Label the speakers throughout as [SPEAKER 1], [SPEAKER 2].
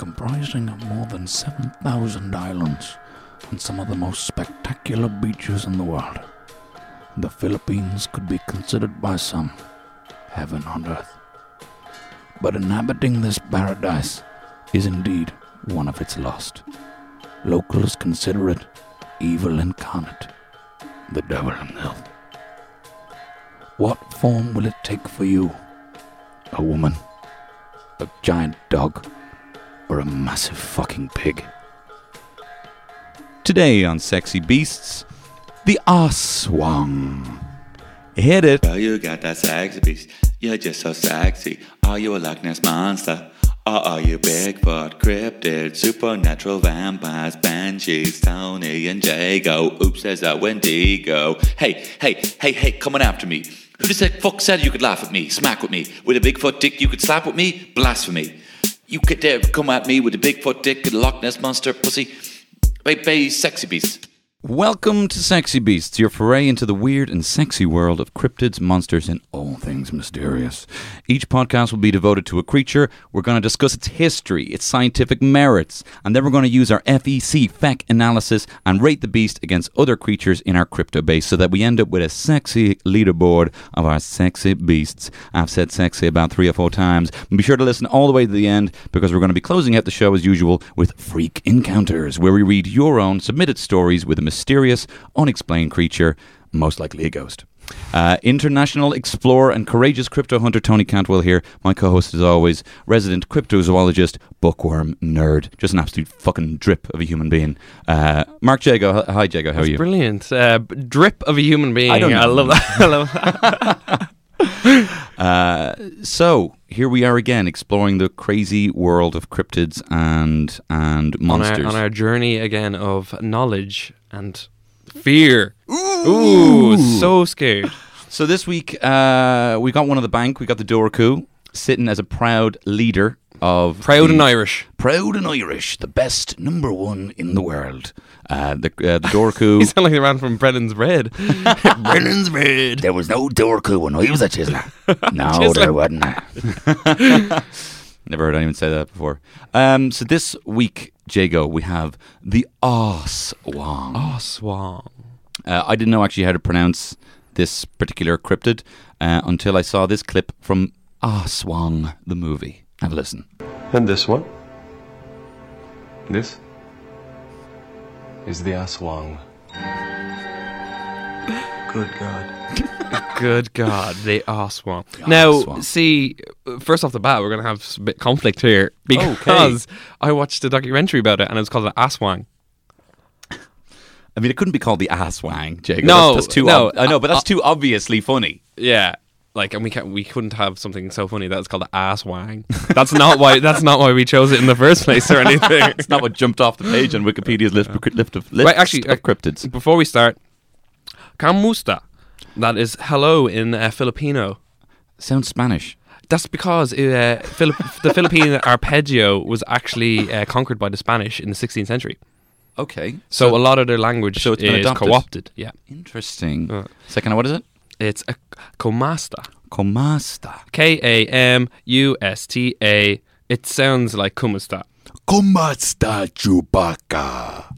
[SPEAKER 1] Comprising of more than 7,000 islands and some of the most spectacular beaches in the world. The Philippines could be considered by some heaven on earth. But inhabiting this paradise is indeed one of its lost. Locals consider it evil incarnate, the devil himself. What form will it take for you? A woman? A giant dog? Or a massive fucking pig.
[SPEAKER 2] Today on Sexy Beasts, the Aswang. Hit it.
[SPEAKER 3] Well, you got that sexy beast. You're just so sexy. Are you a Loch Ness monster? Or are you Bigfoot, cryptid, supernatural vampires, banshees, Tony and Jago? Oops, there's a Wendigo. Hey, hey, hey, hey, coming after me. Who the fuck said you could laugh at me, smack with me? With a Bigfoot dick you could slap with me? Blasphemy. You could dare come at me with a Bigfoot dick and a Loch Ness monster pussy. Baby, sexy beast.
[SPEAKER 2] Welcome to Sexy Beasts, your foray into the weird and sexy world of cryptids, monsters, and all things mysterious. Each podcast will be devoted to a creature. We're going to discuss its history, its scientific merits, and then we're going to use our FEC FEC analysis and rate the beast against other creatures in our crypto base so that we end up with a sexy leaderboard of our sexy beasts. I've said sexy about three or four times. Be sure to listen all the way to the end because we're going to be closing out the show as usual with Freak Encounters, where we read your own submitted stories with a mysterious, unexplained creature, most likely a ghost. Uh, international explorer and courageous crypto hunter Tony Cantwell here. My co-host, as always, resident cryptozoologist, bookworm nerd, just an absolute fucking drip of a human being. Uh, Mark Jago, hi Jago, how are you?
[SPEAKER 4] Brilliant, uh, drip of a human being.
[SPEAKER 2] I don't.
[SPEAKER 4] I love that. I love that.
[SPEAKER 2] Uh, so here we are again, exploring the crazy world of cryptids and and
[SPEAKER 4] on,
[SPEAKER 2] monsters.
[SPEAKER 4] our, on our journey again of knowledge and fear. Ooh, so scared.
[SPEAKER 2] So this week, uh, we got one of the bank. We got the Dobhar-chú sitting as a proud leader of
[SPEAKER 4] Proud and Irish.
[SPEAKER 2] proud and Irish, the best number one in the world. Uh, the uh, the Dobhar-chú.
[SPEAKER 4] You sound like the man from Brennan's Bread.
[SPEAKER 1] Brennan's bread. There was no Dorku when I was a chiseler. No,
[SPEAKER 4] Chiseler.
[SPEAKER 1] there wasn't.
[SPEAKER 2] Never heard anyone say that before. Um, so this week, Jago, we have the Oswang.
[SPEAKER 4] oh, swan.
[SPEAKER 2] Uh, I didn't know actually how to pronounce this particular cryptid uh, until I saw this clip from Oswang, the movie. Have a listen.
[SPEAKER 5] And this one? This is the Aswang. Good God.
[SPEAKER 4] Good God, the Oswang. Now,
[SPEAKER 2] Oswang.
[SPEAKER 4] see, first off the bat, we're going to have a bit conflict here because I watched a documentary about it and it was called an Aswang.
[SPEAKER 2] I mean, it couldn't be called the Asswang, Jago.
[SPEAKER 4] No,
[SPEAKER 2] that's, that's too.
[SPEAKER 4] no,
[SPEAKER 2] ob- I know, but that's
[SPEAKER 4] uh,
[SPEAKER 2] too obviously funny.
[SPEAKER 4] Yeah. Like, and we can't, we couldn't have something so funny that's called an Aswang. That's not why. That's not why we chose it in the first place or anything.
[SPEAKER 2] It's not what jumped off the page on Wikipedia's list, list of list
[SPEAKER 4] Right, actually,
[SPEAKER 2] of
[SPEAKER 4] uh,
[SPEAKER 2] cryptids.
[SPEAKER 4] Before we start, kamusta. That is hello in uh, Filipino.
[SPEAKER 2] Sounds Spanish.
[SPEAKER 4] That's because uh, Philip, the Philippine arpeggio was actually uh, conquered by the Spanish in the 16th century.
[SPEAKER 2] Okay,
[SPEAKER 4] So, a lot of their language
[SPEAKER 2] so it's been
[SPEAKER 4] is
[SPEAKER 2] adopted.
[SPEAKER 4] co-opted. Yeah,
[SPEAKER 2] interesting.
[SPEAKER 4] Uh.
[SPEAKER 2] Second, what is it?
[SPEAKER 4] it's a komasta.
[SPEAKER 2] Komasta.
[SPEAKER 4] K A M U S T A. It sounds like kumasta.
[SPEAKER 1] Kumasta Chewbacca.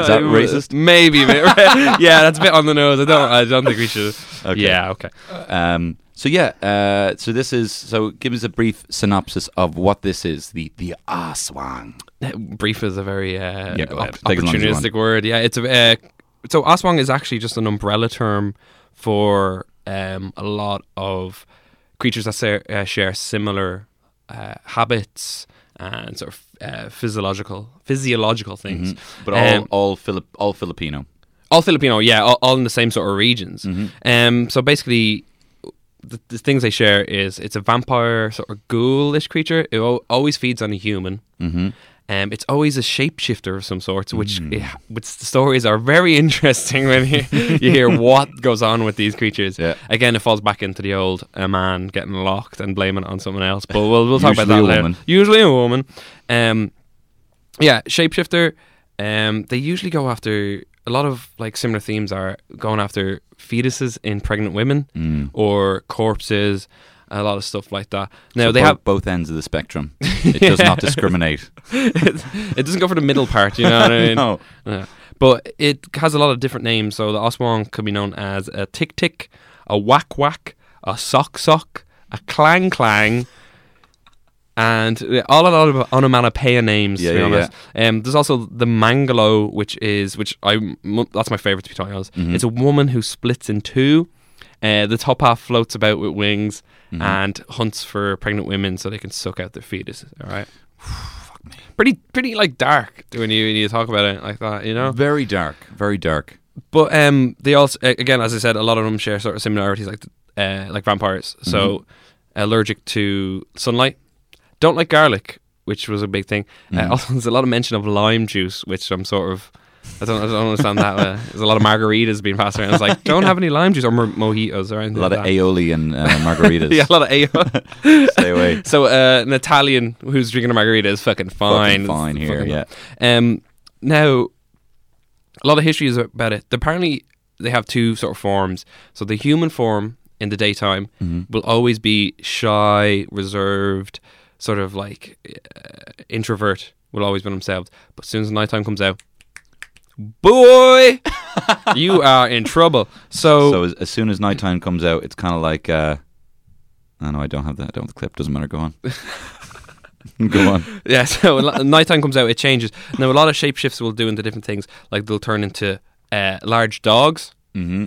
[SPEAKER 2] Is that racist?
[SPEAKER 4] Maybe. maybe. yeah, that's a bit on the nose. I don't. I don't think we should.
[SPEAKER 2] Okay.
[SPEAKER 4] Yeah. Okay.
[SPEAKER 2] Um, so yeah, uh, so this is so. Give us a brief synopsis of what this is. The the Aswang.
[SPEAKER 4] Brief is a very uh,
[SPEAKER 2] Yeah,
[SPEAKER 4] op-
[SPEAKER 2] Take as long as you
[SPEAKER 4] opportunistic word. Yeah, it's a. Uh, so Aswang is actually just an umbrella term for um, a lot of creatures that share, uh, share similar uh, habits and sort of uh, physiological physiological things.
[SPEAKER 2] But all
[SPEAKER 4] Um,
[SPEAKER 2] all Filip all Filipino.
[SPEAKER 4] all Filipino, yeah, all, all in the same sort of regions.
[SPEAKER 2] Mm-hmm.
[SPEAKER 4] Um, so basically, the, the things they share is it's a vampire sort of ghoulish creature. It al- always feeds on a human.
[SPEAKER 2] Mm-hmm.
[SPEAKER 4] Um, it's always a shapeshifter of some sort, which, eh, which the stories are very interesting when you, you hear what goes on with these creatures.
[SPEAKER 2] Yeah.
[SPEAKER 4] Again, it falls back into the old a man getting locked and blaming it on someone else. But we'll we'll talk about that later.
[SPEAKER 2] woman.
[SPEAKER 4] Usually a woman. Um, yeah, shapeshifter. Um, they usually go after a lot of like similar themes are going after fetuses in pregnant women
[SPEAKER 2] Mm.
[SPEAKER 4] or corpses. A lot of stuff like that. Now
[SPEAKER 2] So
[SPEAKER 4] they have
[SPEAKER 2] both ends of the spectrum. It does not discriminate.
[SPEAKER 4] it, it doesn't go for the middle part, you know what I mean?
[SPEAKER 2] No.
[SPEAKER 4] Yeah. But it has a lot of different names. So the Oswong could be known as a tick tick, a whack whack, a sock sock, a clang clang, and all a lot of onomatopoeia names.
[SPEAKER 2] Yeah,
[SPEAKER 4] to be
[SPEAKER 2] yeah,
[SPEAKER 4] honest. Um, there's also the mangalo, which is which I that's my favorite to be totally honest.
[SPEAKER 2] Mm-hmm.
[SPEAKER 4] It's a woman who splits in two. Uh, the top half floats about with wings
[SPEAKER 2] Mm-hmm.
[SPEAKER 4] and hunts for pregnant women so they can suck out their fetuses. All right. Pretty, pretty like dark when you when you talk about it like that, you know.
[SPEAKER 2] Very dark. Very dark.
[SPEAKER 4] But um, they also again, as I said, a lot of them share sort of similarities, like uh, like vampires. So
[SPEAKER 2] Mm-hmm.
[SPEAKER 4] allergic to sunlight, don't like garlic, which was a big thing.
[SPEAKER 2] Mm-hmm.
[SPEAKER 4] Uh, also, there's a lot of mention of lime juice, which I'm sort of. I don't, I don't understand that. Uh, there's a lot of margaritas being passed around. It's like, don't have any lime juice or mo- mojitos or anything.
[SPEAKER 2] A lot
[SPEAKER 4] like
[SPEAKER 2] of
[SPEAKER 4] that.
[SPEAKER 2] aioli and uh, margaritas.
[SPEAKER 4] yeah, a lot of ale.
[SPEAKER 2] Stay away.
[SPEAKER 4] So uh, an Italian who's drinking a margarita is fucking fine.
[SPEAKER 2] Fucking fine
[SPEAKER 4] It's
[SPEAKER 2] here,
[SPEAKER 4] fucking-
[SPEAKER 2] yeah.
[SPEAKER 4] Um, now, a lot of history is about it. Apparently, they have two sort of forms. So the human form in the daytime
[SPEAKER 2] Mm-hmm.
[SPEAKER 4] will always be shy, reserved, sort of like uh, introvert. Will always be themselves. But as soon as the nighttime comes out, boy, you are in trouble. So,
[SPEAKER 2] So as, as soon as nighttime comes out, it's kind of like. Uh, I know I don't have that. I don't have the clip. Doesn't matter. Go on. Go on.
[SPEAKER 4] Yeah, so when nighttime comes out, it changes. Now, a lot of shapeshifts will do into different things. Like they'll turn into uh, large dogs,
[SPEAKER 2] hmm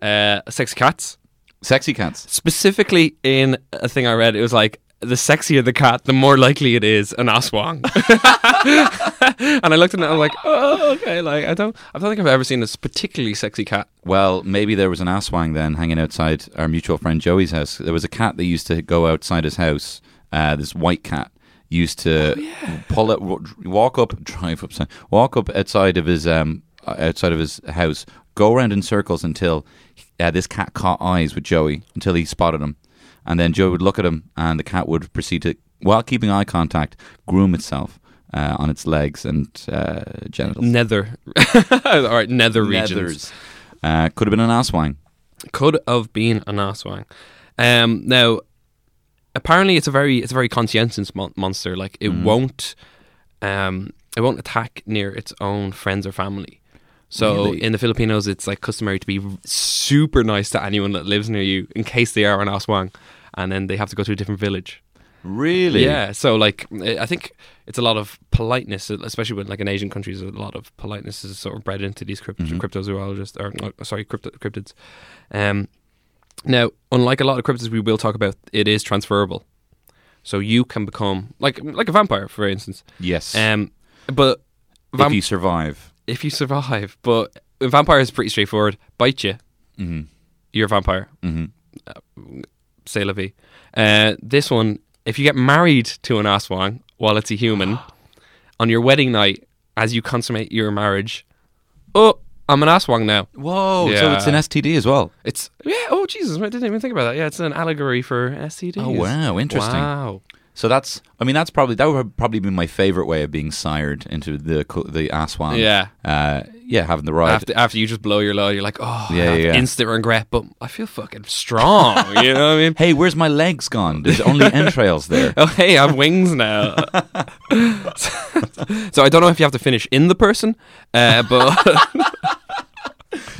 [SPEAKER 4] uh, sexy cats.
[SPEAKER 2] Sexy cats.
[SPEAKER 4] Specifically, in a thing I read, it was like the sexier the cat, the more likely it is an aswang. and I looked at it, and I'm like, oh, okay. Like I don't, I don't think I've ever seen this particularly sexy cat.
[SPEAKER 2] Well, maybe there was an asswang then hanging outside our mutual friend Joey's house. There was a cat that used to go outside his house. Uh, this white cat used to pull it, walk up, drive up, walk up outside of his um outside of his house, go around in circles until uh, this cat caught eyes with Joey until he spotted him, and then Joey would look at him, and the cat would proceed to, while keeping eye contact, groom itself. Uh, on its legs and uh, genitals.
[SPEAKER 4] Nether, all right, nether regions.
[SPEAKER 2] Uh, could have been an asswang.
[SPEAKER 4] could have been an Aswang. Um, now, apparently, it's a very it's a very conscientious mon- monster. Like it won't um, it won't attack near its own friends or family. So
[SPEAKER 2] Really?
[SPEAKER 4] in the Filipinos, it's like customary to be super nice to anyone that lives near you in case they are an Aswang, and then they have to go to a different village.
[SPEAKER 2] Really?
[SPEAKER 4] Yeah, so like I I think it's a lot of politeness, especially with like in Asian countries. A lot of politeness is sort of bred into these crypt- cryptozoologists, or no, sorry, crypto- cryptids. Um, now, unlike a lot of cryptids we will talk about, it is transferable. So you can become like like a vampire, for instance.
[SPEAKER 2] Yes.
[SPEAKER 4] Um, but
[SPEAKER 2] if you survive.
[SPEAKER 4] If you survive, but a vampire is pretty straightforward. Bite you,
[SPEAKER 2] hmm
[SPEAKER 4] you're a vampire.
[SPEAKER 2] hmm
[SPEAKER 4] Say la vie. Uh, this one, if you get married to an aswang while it's a human, on your wedding night, as you consummate your marriage, oh, I'm an aswang now.
[SPEAKER 2] Whoa. So it's an STD as well.
[SPEAKER 4] It's yeah. Oh Jesus, I didn't even think about that. Yeah, it's an allegory for STDs.
[SPEAKER 2] Oh, wow, interesting.
[SPEAKER 4] Wow.
[SPEAKER 2] So that's. I mean, that's probably that would probably be my favorite way of being sired into the the aswan.
[SPEAKER 4] Yeah.
[SPEAKER 2] Uh, yeah, having the ride.
[SPEAKER 4] After, after you just blow your load, you're like, oh,
[SPEAKER 2] Yeah,
[SPEAKER 4] have
[SPEAKER 2] yeah.
[SPEAKER 4] instant regret, but I feel fucking strong. you know what I mean?
[SPEAKER 2] hey, where's my legs gone? There's only entrails there.
[SPEAKER 4] Oh, hey, I have wings now. so I don't know if you have to finish in the person, uh, but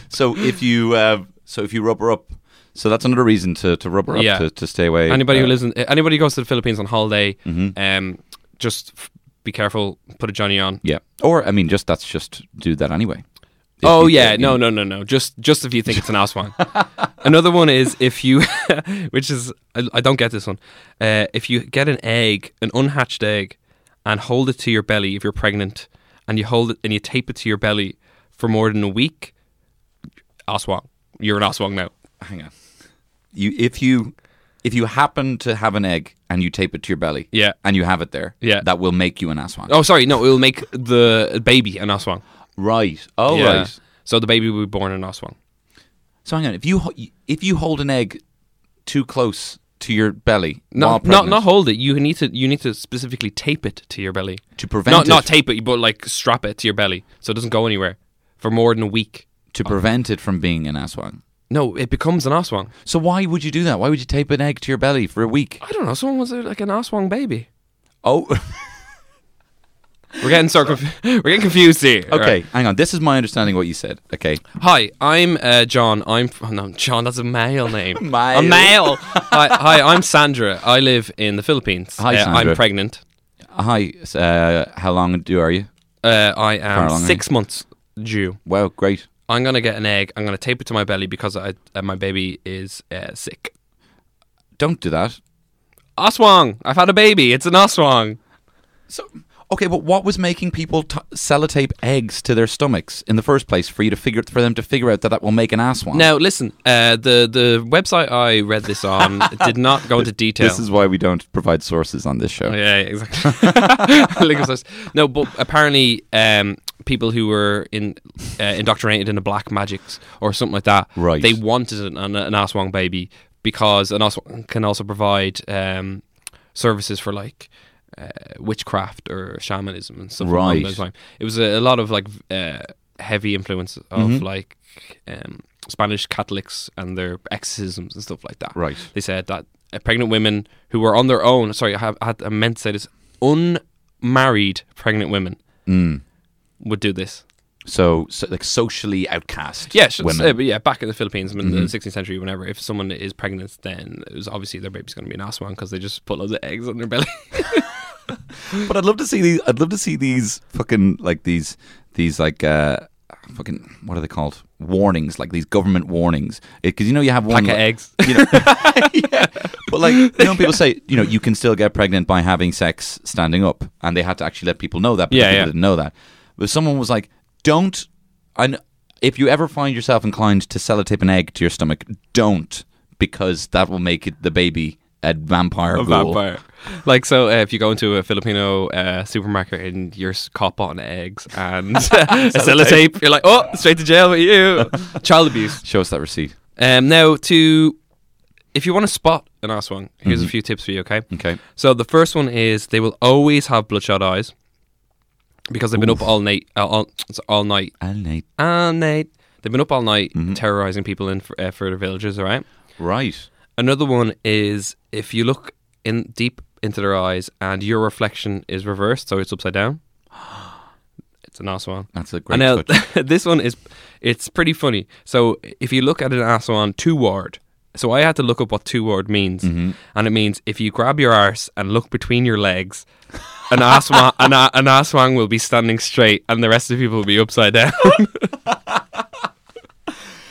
[SPEAKER 2] So if you uh, so if you rub her up, so that's another reason to, to rub her up
[SPEAKER 4] Yeah.
[SPEAKER 2] to, to stay away.
[SPEAKER 4] anybody who
[SPEAKER 2] uh,
[SPEAKER 4] lives in, anybody who goes to the Philippines on holiday,
[SPEAKER 2] Mhm.
[SPEAKER 4] um, just f- be careful. Put a Johnny on.
[SPEAKER 2] Yeah, or I mean, just that's just do that anyway. If
[SPEAKER 4] oh
[SPEAKER 2] you-
[SPEAKER 4] yeah,
[SPEAKER 2] you
[SPEAKER 4] no,
[SPEAKER 2] know.
[SPEAKER 4] no, no, no. Just just if you think it's an aswang. Another one is if you, which is I, I don't get this one. Uh, if you get an egg, an unhatched egg, and hold it to your belly if you're pregnant, and you hold it and you tape it to your belly for more than a week, aswang. You're an aswang now.
[SPEAKER 2] Hang on. You if you if you happen to have an egg and you tape it to your belly,
[SPEAKER 4] Yeah.
[SPEAKER 2] and you have it there,
[SPEAKER 4] Yeah.
[SPEAKER 2] that will make you an aswang.
[SPEAKER 4] Oh, sorry, no, it will make the baby an aswang.
[SPEAKER 2] right. Oh,
[SPEAKER 4] Yeah.
[SPEAKER 2] right.
[SPEAKER 4] So the baby will be born an aswang.
[SPEAKER 2] So hang on. If you ho- if you hold an egg too close to your belly, while
[SPEAKER 4] Not, not,
[SPEAKER 2] pregnant,
[SPEAKER 4] not hold it. You need to, you need to specifically tape it to your belly.
[SPEAKER 2] to prevent
[SPEAKER 4] Not,
[SPEAKER 2] it,
[SPEAKER 4] not tape it, but like strap it to your belly so it doesn't go anywhere for more than a week.
[SPEAKER 2] to prevent it from being an aswang.
[SPEAKER 4] No, it becomes an aswang.
[SPEAKER 2] So why would you do that? Why would you tape an egg to your belly for a week?
[SPEAKER 4] I don't know. Someone was uh, like an aswang baby.
[SPEAKER 2] Oh,
[SPEAKER 4] We're getting so conf- we're getting confused here.
[SPEAKER 2] okay.
[SPEAKER 4] Right.
[SPEAKER 2] Hang on. This is my understanding of what you said. Okay.
[SPEAKER 4] Hi, I'm uh, John. I'm f- oh, no John. That's a male name.
[SPEAKER 2] Male.
[SPEAKER 4] A male. hi, hi, I'm Sandra. I live in the Philippines.
[SPEAKER 2] Hi,
[SPEAKER 4] Uh,
[SPEAKER 2] Sandra.
[SPEAKER 4] I'm pregnant.
[SPEAKER 2] Hi. Uh, how long do are you?
[SPEAKER 4] Uh, I
[SPEAKER 2] Far
[SPEAKER 4] am
[SPEAKER 2] along,
[SPEAKER 4] six months due.
[SPEAKER 2] Wow, great.
[SPEAKER 4] I'm gonna get an egg. I'm gonna tape it to my belly because I, uh, my baby is uh, sick.
[SPEAKER 2] Don't do that.
[SPEAKER 4] Aswang. I've had a baby. It's an aswang.
[SPEAKER 2] So, okay, but what was making people t- sellotape eggs to their stomachs in the first place for you to figure for them to figure out that that will make an ass one?
[SPEAKER 4] Now, listen. Uh, the the website I read this on did not go into detail.
[SPEAKER 2] this is why we don't provide sources on this show.
[SPEAKER 4] Oh, yeah, exactly. Of source. no, but apparently, um, people who were in uh, indoctrinated into black magics or something like that,
[SPEAKER 2] Right.
[SPEAKER 4] They wanted an, an, an Aswang baby because an Aswang can also provide um, services for like. Uh, witchcraft or shamanism and stuff
[SPEAKER 2] Right.
[SPEAKER 4] lines. It was a, a lot of like uh, heavy influence of
[SPEAKER 2] Mhm.
[SPEAKER 4] like um, Spanish Catholics and their exorcisms and stuff like that
[SPEAKER 2] Right.
[SPEAKER 4] they said that uh, pregnant women who were on their own, sorry, I, have, I, had, I meant to say this, unmarried pregnant women
[SPEAKER 2] Mm.
[SPEAKER 4] Would do this.
[SPEAKER 2] So, so, like socially outcast.
[SPEAKER 4] Yeah,
[SPEAKER 2] women.
[SPEAKER 4] but yeah, back in the Philippines, I mean, in
[SPEAKER 2] Mhm.
[SPEAKER 4] the 16th century, whenever, if someone is pregnant, then it was obviously their baby's going to be an aswang because they just put loads of eggs on their belly.
[SPEAKER 2] But I'd love to see these. I'd love to see these fucking like these these like uh fucking what are they called? Warnings, like these government warnings. Because you know you have one
[SPEAKER 4] Pack of
[SPEAKER 2] like-
[SPEAKER 4] eggs.
[SPEAKER 2] You know, yeah. But like you know, people say you know you can still get pregnant by having sex standing up, and they had to actually let people know that. But
[SPEAKER 4] Yeah,
[SPEAKER 2] people
[SPEAKER 4] yeah.
[SPEAKER 2] didn't know that. But someone was like, "Don't." And if you ever find yourself inclined to sellotape an egg to your stomach, don't because that will make it the baby a vampire.
[SPEAKER 4] A
[SPEAKER 2] ghoul.
[SPEAKER 4] vampire. Like so, uh, if you go into a Filipino uh, supermarket and you're caught on eggs and sell a sellotape, you're like, oh, straight to jail with you. Child abuse.
[SPEAKER 2] Show us that receipt.
[SPEAKER 4] Um, now, to if you want to spot an aswang, here's
[SPEAKER 2] Mm-hmm.
[SPEAKER 4] a few tips for you. Okay,
[SPEAKER 2] Okay.
[SPEAKER 4] so the first one is they will always have bloodshot eyes because they've been up all night, uh, all, all night,
[SPEAKER 2] And Nate.
[SPEAKER 4] all night. They've been up all night
[SPEAKER 2] Mm-hmm.
[SPEAKER 4] terrorizing people in for, uh, for their villages. All right.
[SPEAKER 2] Right.
[SPEAKER 4] Another one is if you look in deep into their eyes and your reflection is reversed, so it's upside down. It's an aswang.
[SPEAKER 2] That's a great
[SPEAKER 4] And now this one is it's pretty funny. So if you look at an aswan two word, so I had to look up what two word means,
[SPEAKER 2] Mm-hmm.
[SPEAKER 4] and it means if you grab your arse and look between your legs, an aswan an, a- an aswang will be standing straight, and the rest of the people will be upside down.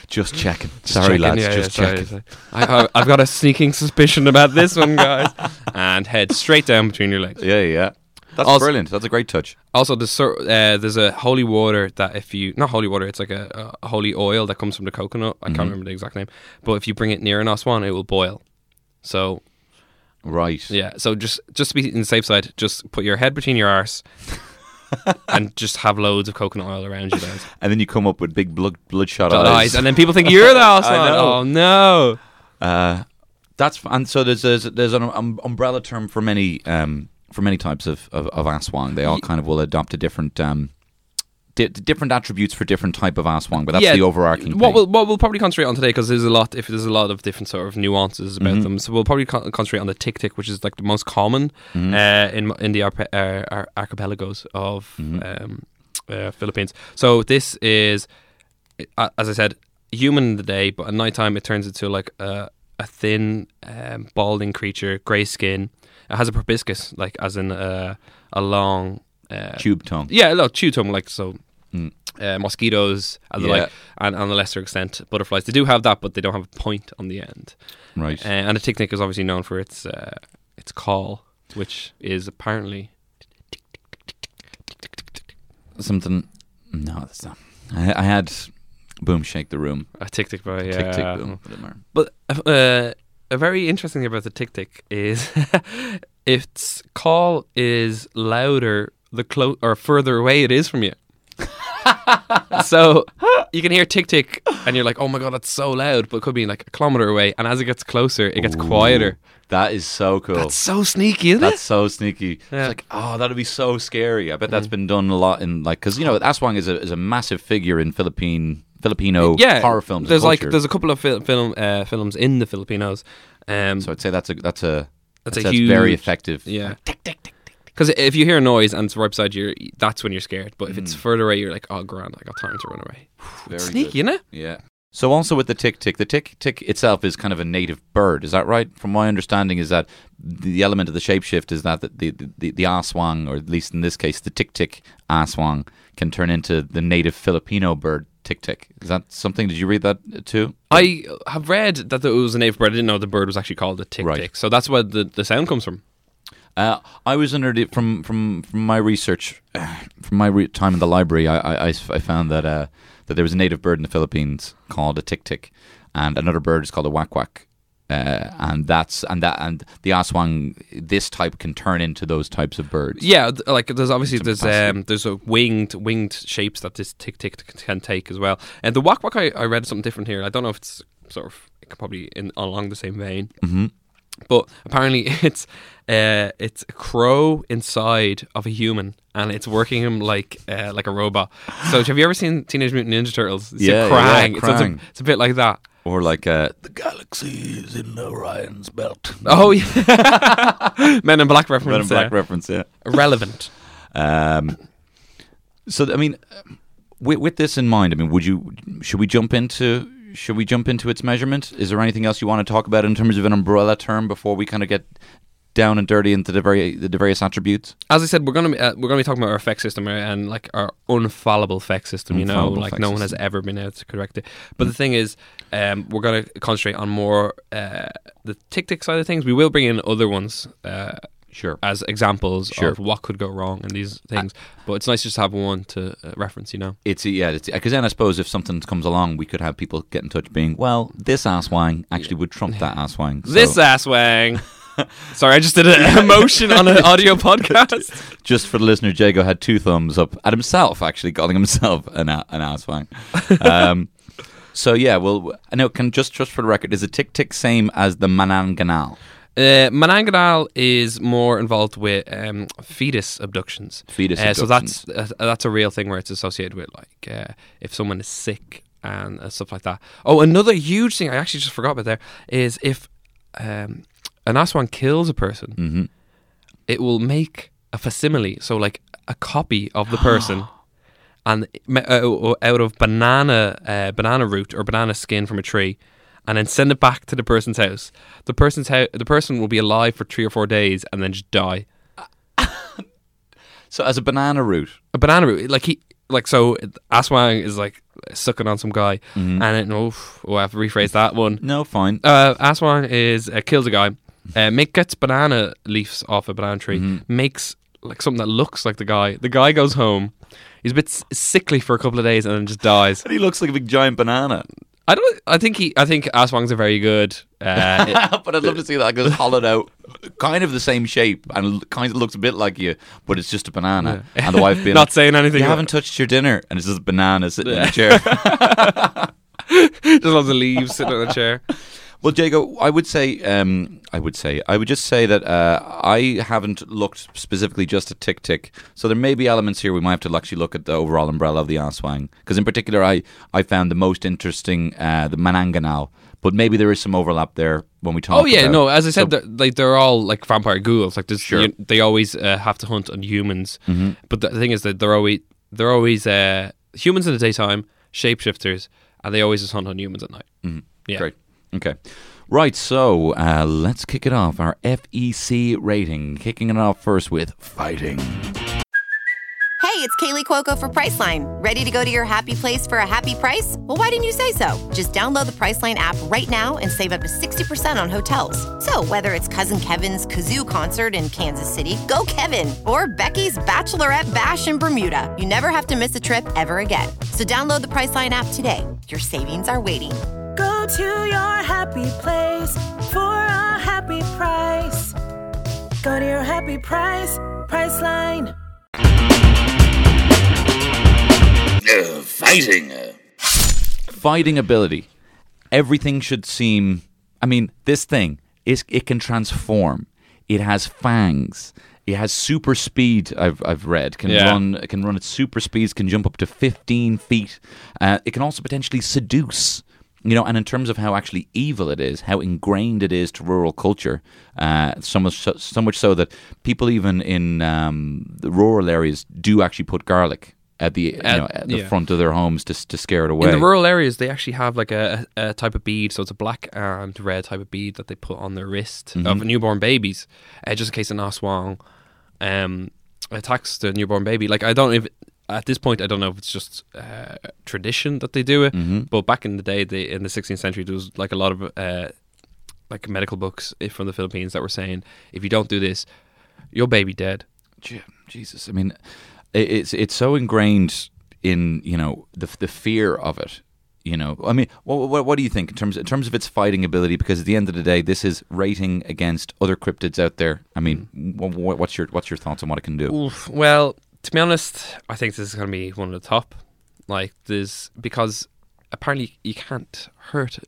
[SPEAKER 2] Just checking. Sorry,
[SPEAKER 4] Checking,
[SPEAKER 2] lads.
[SPEAKER 4] yeah,
[SPEAKER 2] just
[SPEAKER 4] yeah,
[SPEAKER 2] checking.
[SPEAKER 4] sorry. I, I, I've got a sneaking suspicion about this one, guys. And head straight down between your legs.
[SPEAKER 2] Yeah, yeah. That's
[SPEAKER 4] Also-
[SPEAKER 2] brilliant. That's a great touch.
[SPEAKER 4] Also, there's, uh, there's a holy water that if you not holy water, it's like a, a holy oil that comes from the coconut. I
[SPEAKER 2] Mm-hmm.
[SPEAKER 4] can't remember the exact name, but if you bring it near an aswan, it will boil. So
[SPEAKER 2] Right.
[SPEAKER 4] yeah, so just just to be in the safe side, just put your head between your arse. and just have loads of coconut oil around you guys.
[SPEAKER 2] And then you come up with big blood bloodshot eyes.
[SPEAKER 4] eyes, and then people think you're the aswan. Oh no!
[SPEAKER 2] uh, that's and so there's there's, there's an um, umbrella term for many um, for many types of of, of aswang. They all kind of will adopt a different um, di- different attributes for different type of aswang, but that's the overarching.
[SPEAKER 4] What
[SPEAKER 2] thing.
[SPEAKER 4] we'll, what we'll probably concentrate on today because there's a lot. If there's a lot of different sort of nuances about
[SPEAKER 2] Mm-hmm.
[SPEAKER 4] them, so we'll probably con- concentrate on the tick tick, which is like the most common
[SPEAKER 2] Mm-hmm.
[SPEAKER 4] uh, in in the arpe- uh, ar- archipelagos of
[SPEAKER 2] Mm-hmm.
[SPEAKER 4] um, uh, Philippines. So this is, uh, as I said, human in the day, but at night time it turns into like a, a thin, um, balding creature, grey skin. It has a proboscis, like as in a, a long. Uh,
[SPEAKER 2] tube tongue.
[SPEAKER 4] yeah, a little chew tongue, like so.
[SPEAKER 2] Mm.
[SPEAKER 4] Uh, mosquitoes and the
[SPEAKER 2] Yeah.
[SPEAKER 4] like, and on a lesser extent, butterflies. They do have that, but they don't have a point on the end.
[SPEAKER 2] Right.
[SPEAKER 4] Uh, and the tick-tick is obviously known for its uh, its call, which is apparently
[SPEAKER 2] Something. No, that's not. I, I had Boom Shake the Room.
[SPEAKER 4] a uh,
[SPEAKER 2] Tick tick boom. Put it in there.
[SPEAKER 4] But uh, very interesting thing about the tick-tick is its call is louder the clo- or further away it is from you. so you can hear tick tick, and you're like, "Oh my god, that's so loud!" But it could be like a kilometer away, and as it gets closer, it gets quieter.
[SPEAKER 2] That is so cool.
[SPEAKER 4] That's so sneaky, isn't
[SPEAKER 2] That's
[SPEAKER 4] it?
[SPEAKER 2] That's so sneaky.
[SPEAKER 4] Yeah.
[SPEAKER 2] It's like, oh, that'd be so scary. I bet
[SPEAKER 4] Mm.
[SPEAKER 2] that's been done a lot in like because you know Aswang is a is a massive figure in Philippine Filipino
[SPEAKER 4] yeah,
[SPEAKER 2] horror films.
[SPEAKER 4] There's like there's a couple of fil- film uh, films in the Filipinos. Um,
[SPEAKER 2] so I'd say that's a that's a
[SPEAKER 4] That's a
[SPEAKER 2] that's very effective.
[SPEAKER 4] yeah, Tick tick tick tick. because if you hear a noise and it's right beside you, that's when you're scared. But if
[SPEAKER 2] Mm.
[SPEAKER 4] it's further away, you're like, "Oh, grand, I got time to run away."
[SPEAKER 2] Very
[SPEAKER 4] Sneaky, isn't it?
[SPEAKER 2] Yeah. So also with the tick tick, the tick tick itself is kind of a native bird. Is that right? From my understanding, is that the element of the shapeshift is that the the, the, the aswang, or at least in this case, the tick tick aswang, can turn into the native Filipino bird tick tick. Is that something? Did you read that too?
[SPEAKER 4] I have read that it was a native bird. I didn't know the bird was actually called a tick
[SPEAKER 2] Right.
[SPEAKER 4] tick. So that's where the, the sound comes from.
[SPEAKER 2] Uh, I was under the, from from from my research, from my re- time in the library. I I, I I found that uh, that there was a native bird in the Philippines called a tick tick, and another bird is called a whack whack. Uh, and that's and that and the aswang this type can turn into those types of birds.
[SPEAKER 4] Yeah, like there's obviously there's um there's a winged winged shapes that this tick tick can take as well. And the wak wak I, I read something different here. I don't know if it's sort of it could probably in along the same vein.
[SPEAKER 2] hmm
[SPEAKER 4] But apparently it's uh, it's a crow inside of a human, and it's working him like uh, like a robot. So have you ever seen Teenage Mutant Ninja Turtles? It's
[SPEAKER 2] Yeah, yeah,
[SPEAKER 4] Krang.
[SPEAKER 2] yeah,
[SPEAKER 4] It's, it's, a, it's a bit like that.
[SPEAKER 2] Or like uh,
[SPEAKER 1] The galaxy is in Orion's belt.
[SPEAKER 4] Oh yeah, Men in Black reference.
[SPEAKER 2] Men in Black
[SPEAKER 4] there.
[SPEAKER 2] reference, yeah.
[SPEAKER 4] Relevant.
[SPEAKER 2] Um, so I mean, with, with this in mind, I mean, would you should we jump into should we jump into its measurement? Is there anything else you want to talk about in terms of an umbrella term before we kind of get down and dirty into the very the various attributes?
[SPEAKER 4] As I said, we're gonna be, uh, we're gonna be talking about our effect system uh, and like our unfallible effect system. You know, like no one has ever been able to correct it. But the thing is, um, we're gonna concentrate on more uh, the tick tick side of things. We will bring in other ones. Uh,
[SPEAKER 2] Sure.
[SPEAKER 4] as examples
[SPEAKER 2] Sure.
[SPEAKER 4] of what could go wrong in these things, but it's nice to just to have one to uh, reference. You know,
[SPEAKER 2] It's yeah, it's because then I suppose if something comes along, we could have people get in touch, being well, this ass wang actually would trump that asswang. So
[SPEAKER 4] this ass wang. Sorry, I just did an emotion on an audio podcast.
[SPEAKER 2] just for the listener, Jago had two thumbs up at himself, actually calling himself an an asswang. Um, so yeah, well, I know. Can just just for the record, is a tick tick same as the mananganal?
[SPEAKER 4] Uh, Manangadal is more involved with um, fetus abductions.
[SPEAKER 2] Fetus
[SPEAKER 4] Uh, so that's uh, that's a real thing where it's associated with like uh, if someone is sick and uh, stuff like that. Oh, another huge thing I actually just forgot about there is if um, an aswan kills a person,
[SPEAKER 2] Mhm.
[SPEAKER 4] it will make a facsimile, so like a copy of the person. And uh, out of banana uh, banana root or banana skin from a tree, and then send it back to the person's house. The person's house, the person will be alive for three or four days and then just die.
[SPEAKER 2] So as a banana root,
[SPEAKER 4] A banana root, like he, like so, Aswang is like sucking on some guy,
[SPEAKER 2] Mm-hmm.
[SPEAKER 4] and then oh, oh, I have to rephrase that one.
[SPEAKER 2] no, fine.
[SPEAKER 4] Uh, Aswang is uh, kills a guy, uh, make gets banana leaves off a banana tree,
[SPEAKER 2] Mm-hmm.
[SPEAKER 4] makes like something that looks like the guy. The guy goes home. He's a bit sickly for a couple of days and then just dies.
[SPEAKER 2] And he looks like a big giant banana.
[SPEAKER 4] I don't. I think he. I think Aswang's a very good. Uh, it-
[SPEAKER 2] but I'd love to see that it's hollowed out, kind of the same shape, and kind of looks a bit like you, but it's just a banana. And the wife being
[SPEAKER 4] Not
[SPEAKER 2] like,
[SPEAKER 4] saying anything
[SPEAKER 2] You haven't touched your dinner, and it's just a banana sitting in a chair.
[SPEAKER 4] just lots of leaves sitting on a chair.
[SPEAKER 2] Well, Jago, I would say, um, I would say, I would just say that uh, I haven't looked specifically just at Tick Tick, so there may be elements here we might have to actually look at the overall umbrella of the Aswang, because in particular, I I found the most interesting uh, the Mananganal, but maybe there is some overlap there when we talk.
[SPEAKER 4] Oh yeah,
[SPEAKER 2] about-
[SPEAKER 4] no. As I said,
[SPEAKER 2] so-
[SPEAKER 4] they're, like they're all like vampire ghouls. Like
[SPEAKER 2] Sure.
[SPEAKER 4] you- they always uh, have to hunt on humans.
[SPEAKER 2] Mm-hmm.
[SPEAKER 4] But the thing is that they're always they're always uh, humans in the daytime, shapeshifters, and they always just hunt on humans at night. Mm. Yeah.
[SPEAKER 2] Great. Okay. Right, so uh, let's kick it off. Our FEC rating. Kicking it off first with fighting.
[SPEAKER 6] Hey, it's Kaley Cuoco for Priceline. Ready to go to your happy place for a happy price? Well, why didn't you say so? Just download the Priceline app right now and save up to 60% on hotels. So, whether it's Cousin Kevin's Kazoo concert in Kansas City, go Kevin, or Becky's Bachelorette Bash in Bermuda, you never have to miss a trip ever again. So, download the Priceline app today. Your savings are waiting.
[SPEAKER 7] Go to your happy place for a happy price. Go to your happy price, Priceline.
[SPEAKER 3] fighting.
[SPEAKER 2] Fighting ability. Everything should seem. I mean, this thing is it can transform. It has fangs. It has super speed. I've I've read can
[SPEAKER 4] Yeah.
[SPEAKER 2] run it can run at super speeds. Can jump up to fifteen feet. Uh, it can also potentially seduce. You know, and in terms of how actually evil it is, how ingrained it is to rural culture, uh, so much so, so much so that people even in um, the rural areas do actually put garlic at the you
[SPEAKER 4] At-
[SPEAKER 2] know, at the
[SPEAKER 4] yeah.
[SPEAKER 2] front of their homes to to scare it away.
[SPEAKER 4] In the rural areas, they actually have like a, a type of bead, so it's a black and red type of bead that they put on their wrist
[SPEAKER 2] Mm-hmm.
[SPEAKER 4] of newborn babies, uh, just in case an aswang um, attacks the newborn baby. Like I don't if at this point I don't know if it's just uh, tradition that they do it,
[SPEAKER 2] Mm-hmm.
[SPEAKER 4] but back in the day, they, in the 16th century, there was like a lot of uh, like medical books eh, from the Philippines that were saying if you don't do this, your baby dead.
[SPEAKER 2] Je- Jesus, I mean, it's it's so ingrained in you know the the fear of it. You know, I mean, what, what, what do you think in terms in terms of its fighting ability? Because at the end of the day, this is rating against other cryptids out there. I mean, wh- wh- what's your what's your thoughts on what it can do?
[SPEAKER 4] Oof. Well, to be honest, I think this is going to be one of the top. Like, there's because apparently you can't hurt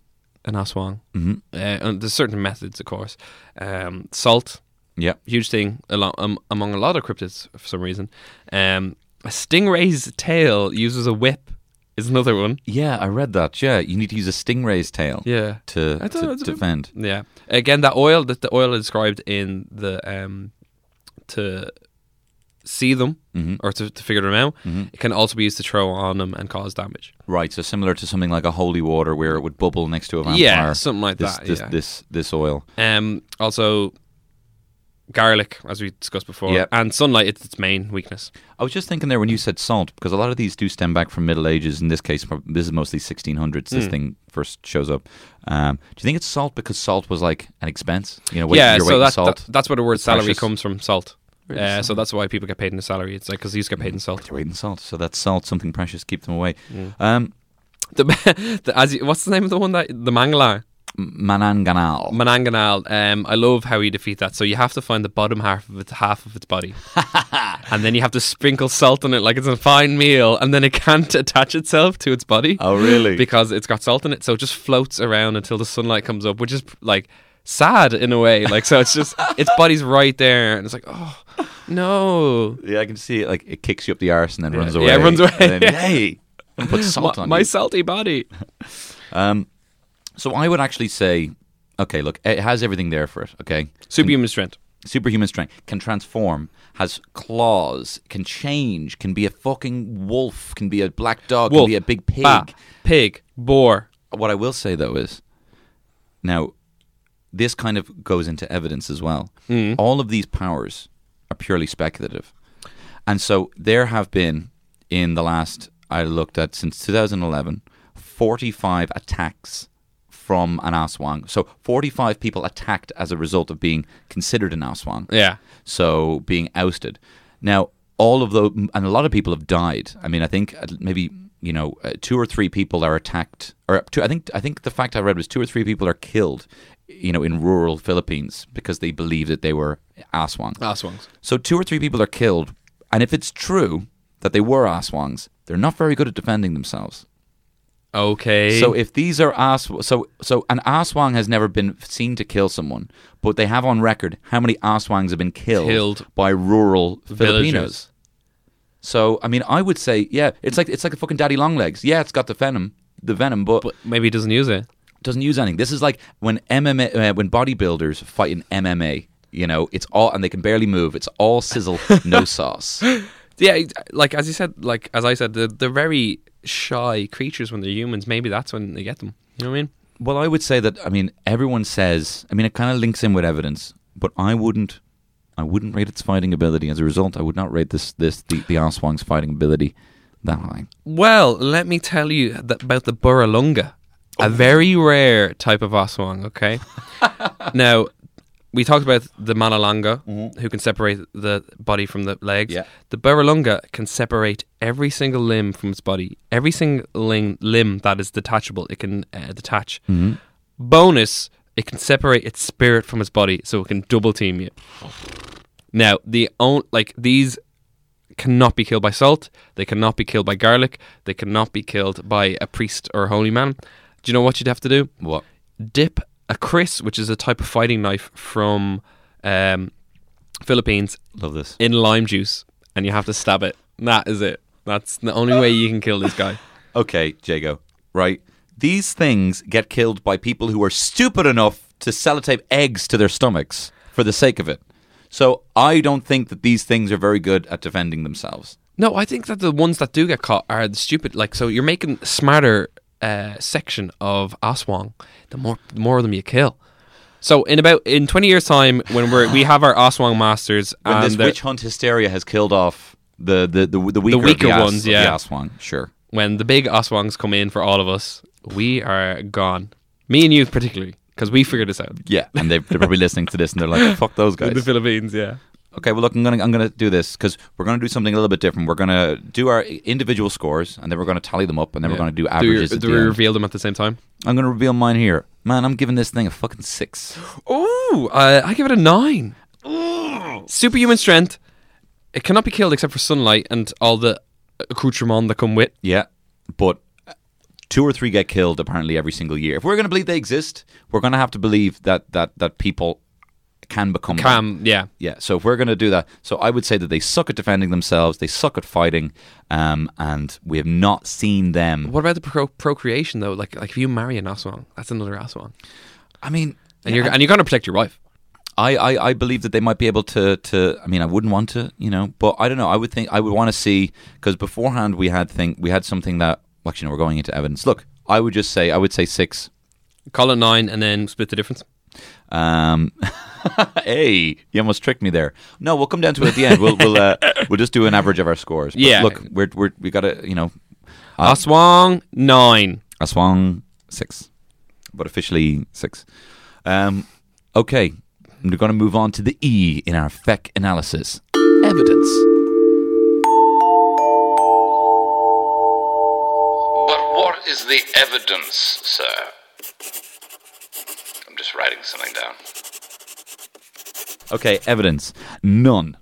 [SPEAKER 4] an aswang.
[SPEAKER 2] Mhm.
[SPEAKER 4] Uh, and there's certain methods, of course. Um, salt,
[SPEAKER 2] Yeah,
[SPEAKER 4] huge thing alo- um, among a lot of cryptids for some reason. Um, a stingray's tail uses a whip. Is another one.
[SPEAKER 2] yeah, I read that. Yeah, you need to use a stingray's tail
[SPEAKER 4] Yeah.
[SPEAKER 2] to, to
[SPEAKER 4] I
[SPEAKER 2] defend.
[SPEAKER 4] Yeah. Again, that oil that the oil is described in the um to see them
[SPEAKER 2] Mhm.
[SPEAKER 4] or to, to figure them out.
[SPEAKER 2] Mhm.
[SPEAKER 4] It can also be used to throw on them and cause damage.
[SPEAKER 2] Right, so similar to something like a holy water where it would bubble next to a vampire.
[SPEAKER 4] Yeah, something like
[SPEAKER 2] this,
[SPEAKER 4] that,
[SPEAKER 2] This,
[SPEAKER 4] yeah.
[SPEAKER 2] this this oil.
[SPEAKER 4] Um, also, garlic, as we discussed before,
[SPEAKER 2] Yeah.
[SPEAKER 4] and sunlight. It's its main weakness.
[SPEAKER 2] I was just thinking there when you said salt, because a lot of these do stem back from Middle Ages. In this case, this is mostly 1600s.
[SPEAKER 4] Hmm.
[SPEAKER 2] This thing first shows up. Um, do you think it's salt because salt was like an expense? You know, weight,
[SPEAKER 4] yeah,
[SPEAKER 2] your
[SPEAKER 4] so that,
[SPEAKER 2] salt.
[SPEAKER 4] that- that's where the word
[SPEAKER 2] It's
[SPEAKER 4] salary
[SPEAKER 2] precious.
[SPEAKER 4] comes from. Salt.
[SPEAKER 2] Really,
[SPEAKER 4] Uh, so that's why people get paid in the salary. It's like because these get paid in salt.
[SPEAKER 2] Weight in salt. So that's salt, something precious. Keep them away.
[SPEAKER 4] Hmm.
[SPEAKER 2] Um,
[SPEAKER 4] The, the, as you, what's the name of the one that the mangala?
[SPEAKER 2] Mananganal.
[SPEAKER 4] Mananganal. Um, I love how you defeat that. So you have to find the bottom half of its half of its body, and then you have to sprinkle salt on it like it's a fine meal, and then it can't attach itself to its body.
[SPEAKER 2] Oh, really?
[SPEAKER 4] because it's got salt in it, so it just floats around until the sunlight comes up, which is like sad in a way. Like so, it's just its body's right there, and it's like, oh no.
[SPEAKER 2] yeah, I can see it. Like it kicks you up the arse and then
[SPEAKER 4] Yeah.
[SPEAKER 2] runs
[SPEAKER 4] Yeah,
[SPEAKER 2] away.
[SPEAKER 4] it runs away.
[SPEAKER 2] And then, hey, and put salt
[SPEAKER 4] my,
[SPEAKER 2] on
[SPEAKER 4] my
[SPEAKER 2] you.
[SPEAKER 4] salty body.
[SPEAKER 2] Um, so I would actually say, okay, look, it has everything there for it. Okay,
[SPEAKER 4] Superhuman strength.
[SPEAKER 2] superhuman strength, can transform, has claws, can change, can be a fucking wolf, can be a black dog,
[SPEAKER 4] Wolf,
[SPEAKER 2] can be a big pig.
[SPEAKER 4] Bat, pig, boar.
[SPEAKER 2] What I will say though is, now, this kind of goes into evidence as well.
[SPEAKER 4] Mm.
[SPEAKER 2] All of these powers are purely speculative, and so there have been in the last I looked at since 2011, 45 attacks from an Aswang. So 45 people attacked as a result of being considered an Aswang
[SPEAKER 4] Yeah.
[SPEAKER 2] so being ousted. Now, all of those, and a lot of people have died. I mean, I think uh, maybe you know uh, two or three people are attacked, or two, I think I think the fact I read was two or three people are killed, you know, in rural Philippines because they believed that they were aswangs.
[SPEAKER 4] Aswangs.
[SPEAKER 2] So two or three people are killed, and if it's true that they were aswangs, they're not very good at defending themselves.
[SPEAKER 4] Okay.
[SPEAKER 2] So if these are as so so an aswang has never been seen to kill someone, but they have on record how many aswangs have been killed,
[SPEAKER 4] Killed.
[SPEAKER 2] by rural Filipinos.
[SPEAKER 4] Villagers.
[SPEAKER 2] So I mean, I would say yeah, it's like it's like a fucking daddy long legs. Yeah, it's got the venom, the venom, but,
[SPEAKER 4] but maybe he doesn't use it.
[SPEAKER 2] Doesn't use anything. This is like when MMA, uh, when bodybuilders fight in MMA. You know, it's all and they can barely move. It's all sizzle, no sauce.
[SPEAKER 4] Yeah, like as you said, like as I said, they're, they're very shy creatures when they're humans. Maybe that's when they get them. You know what I mean?
[SPEAKER 2] Well, I would say that. I mean, everyone says. I mean, it kind of links in with evidence, but I wouldn't. I wouldn't rate its fighting ability. As a result, I would not rate this this the the Aswang's fighting ability that high.
[SPEAKER 4] Well, let me tell you that about the Burralunga, a very rare type of Aswang. Okay, now we talked about the Manalanga, who can separate the body from the legs.
[SPEAKER 2] Yeah.
[SPEAKER 4] The Burralunga can separate every single limb from its body. Every single lim- limb that is detachable, it can uh, detach. Bonus, it can separate its spirit from its body, so it can double team you. Now, the own like these cannot be killed by salt. They cannot be killed by garlic. They cannot be killed by a priest or a holy man. Do you know what you'd have to do?
[SPEAKER 2] What?
[SPEAKER 4] Dip a kris, which is a type of fighting knife from um, Philippines,
[SPEAKER 2] Love this.
[SPEAKER 4] in lime juice, and you have to stab it. That is it. That's the only way you can kill this guy.
[SPEAKER 2] Okay, Jago. Right. These things get killed by people who are stupid enough to sellotape eggs to their stomachs for the sake of it. So I don't think that these things are very good at defending themselves.
[SPEAKER 4] No, I think that the ones that do get caught are the stupid. Like, so you're making smarter uh, section of Aswang. The more, the more of them you kill. So in about in 20 years' time, when we're we have our Aswang masters,
[SPEAKER 2] When
[SPEAKER 4] and
[SPEAKER 2] this
[SPEAKER 4] they're-
[SPEAKER 2] witch hunt hysteria has killed off the the the, the weaker, of
[SPEAKER 4] weaker
[SPEAKER 2] the As-
[SPEAKER 4] ones,
[SPEAKER 2] of the
[SPEAKER 4] yeah.
[SPEAKER 2] Aswang, sure.
[SPEAKER 4] when the big Aswangs come in for all of us, we are gone. Me and you particularly, because we figured this out.
[SPEAKER 2] Yeah, and they, they're probably listening to this and they're like, "Fuck those guys."
[SPEAKER 4] In
[SPEAKER 2] guys."
[SPEAKER 4] the Philippines, yeah.
[SPEAKER 2] Okay, well, look, I'm gonna I'm gonna do this because we're gonna do something a little bit different. We're gonna do our individual scores, and then we're gonna tally them up, and then we're gonna do
[SPEAKER 4] Do,
[SPEAKER 2] averages.
[SPEAKER 4] do
[SPEAKER 2] the
[SPEAKER 4] we
[SPEAKER 2] end.
[SPEAKER 4] reveal them at the same time?
[SPEAKER 2] I'm gonna reveal mine here. Man, I'm giving this thing a fucking six.
[SPEAKER 4] Ooh, uh, I give it a nine. Superhuman strength. It cannot be killed except for sunlight and all the accoutrements that come with.
[SPEAKER 2] Yeah, but two or three get killed apparently every single year. If we're gonna believe they exist, we're gonna have to believe that that that people can become them.
[SPEAKER 4] Cam, yeah.
[SPEAKER 2] Yeah, so if we're going to do that, so I would say that they suck at defending themselves, they suck at fighting, um, and we have not seen them.
[SPEAKER 4] What about the pro- procreation though? Like, like if you marry an Aswang, that's another Aswang,
[SPEAKER 2] I mean,
[SPEAKER 4] and you're and you're gonna protect your wife.
[SPEAKER 2] I, I, I believe that they might be able to, to. I mean, I wouldn't want to, you know, but I don't know. I would think I would want to see because beforehand we had thing we had something that well, actually no, we're going into evidence. Look, I would just say I would say six.
[SPEAKER 4] Call it nine and then split the difference.
[SPEAKER 2] Um, hey, you almost tricked me there. No, we'll come down to it at the end. We'll we'll uh, we'll just do an average of our scores. But
[SPEAKER 4] Yeah.
[SPEAKER 2] look, we're we're we got to you know Uh,
[SPEAKER 4] Aswang nine.
[SPEAKER 2] Aswang six, but officially six. Um, okay, we're going to move on to the E in our FEC analysis. Evidence.
[SPEAKER 1] But what is the evidence, sir? I'm just writing something down.
[SPEAKER 2] Okay, evidence. None.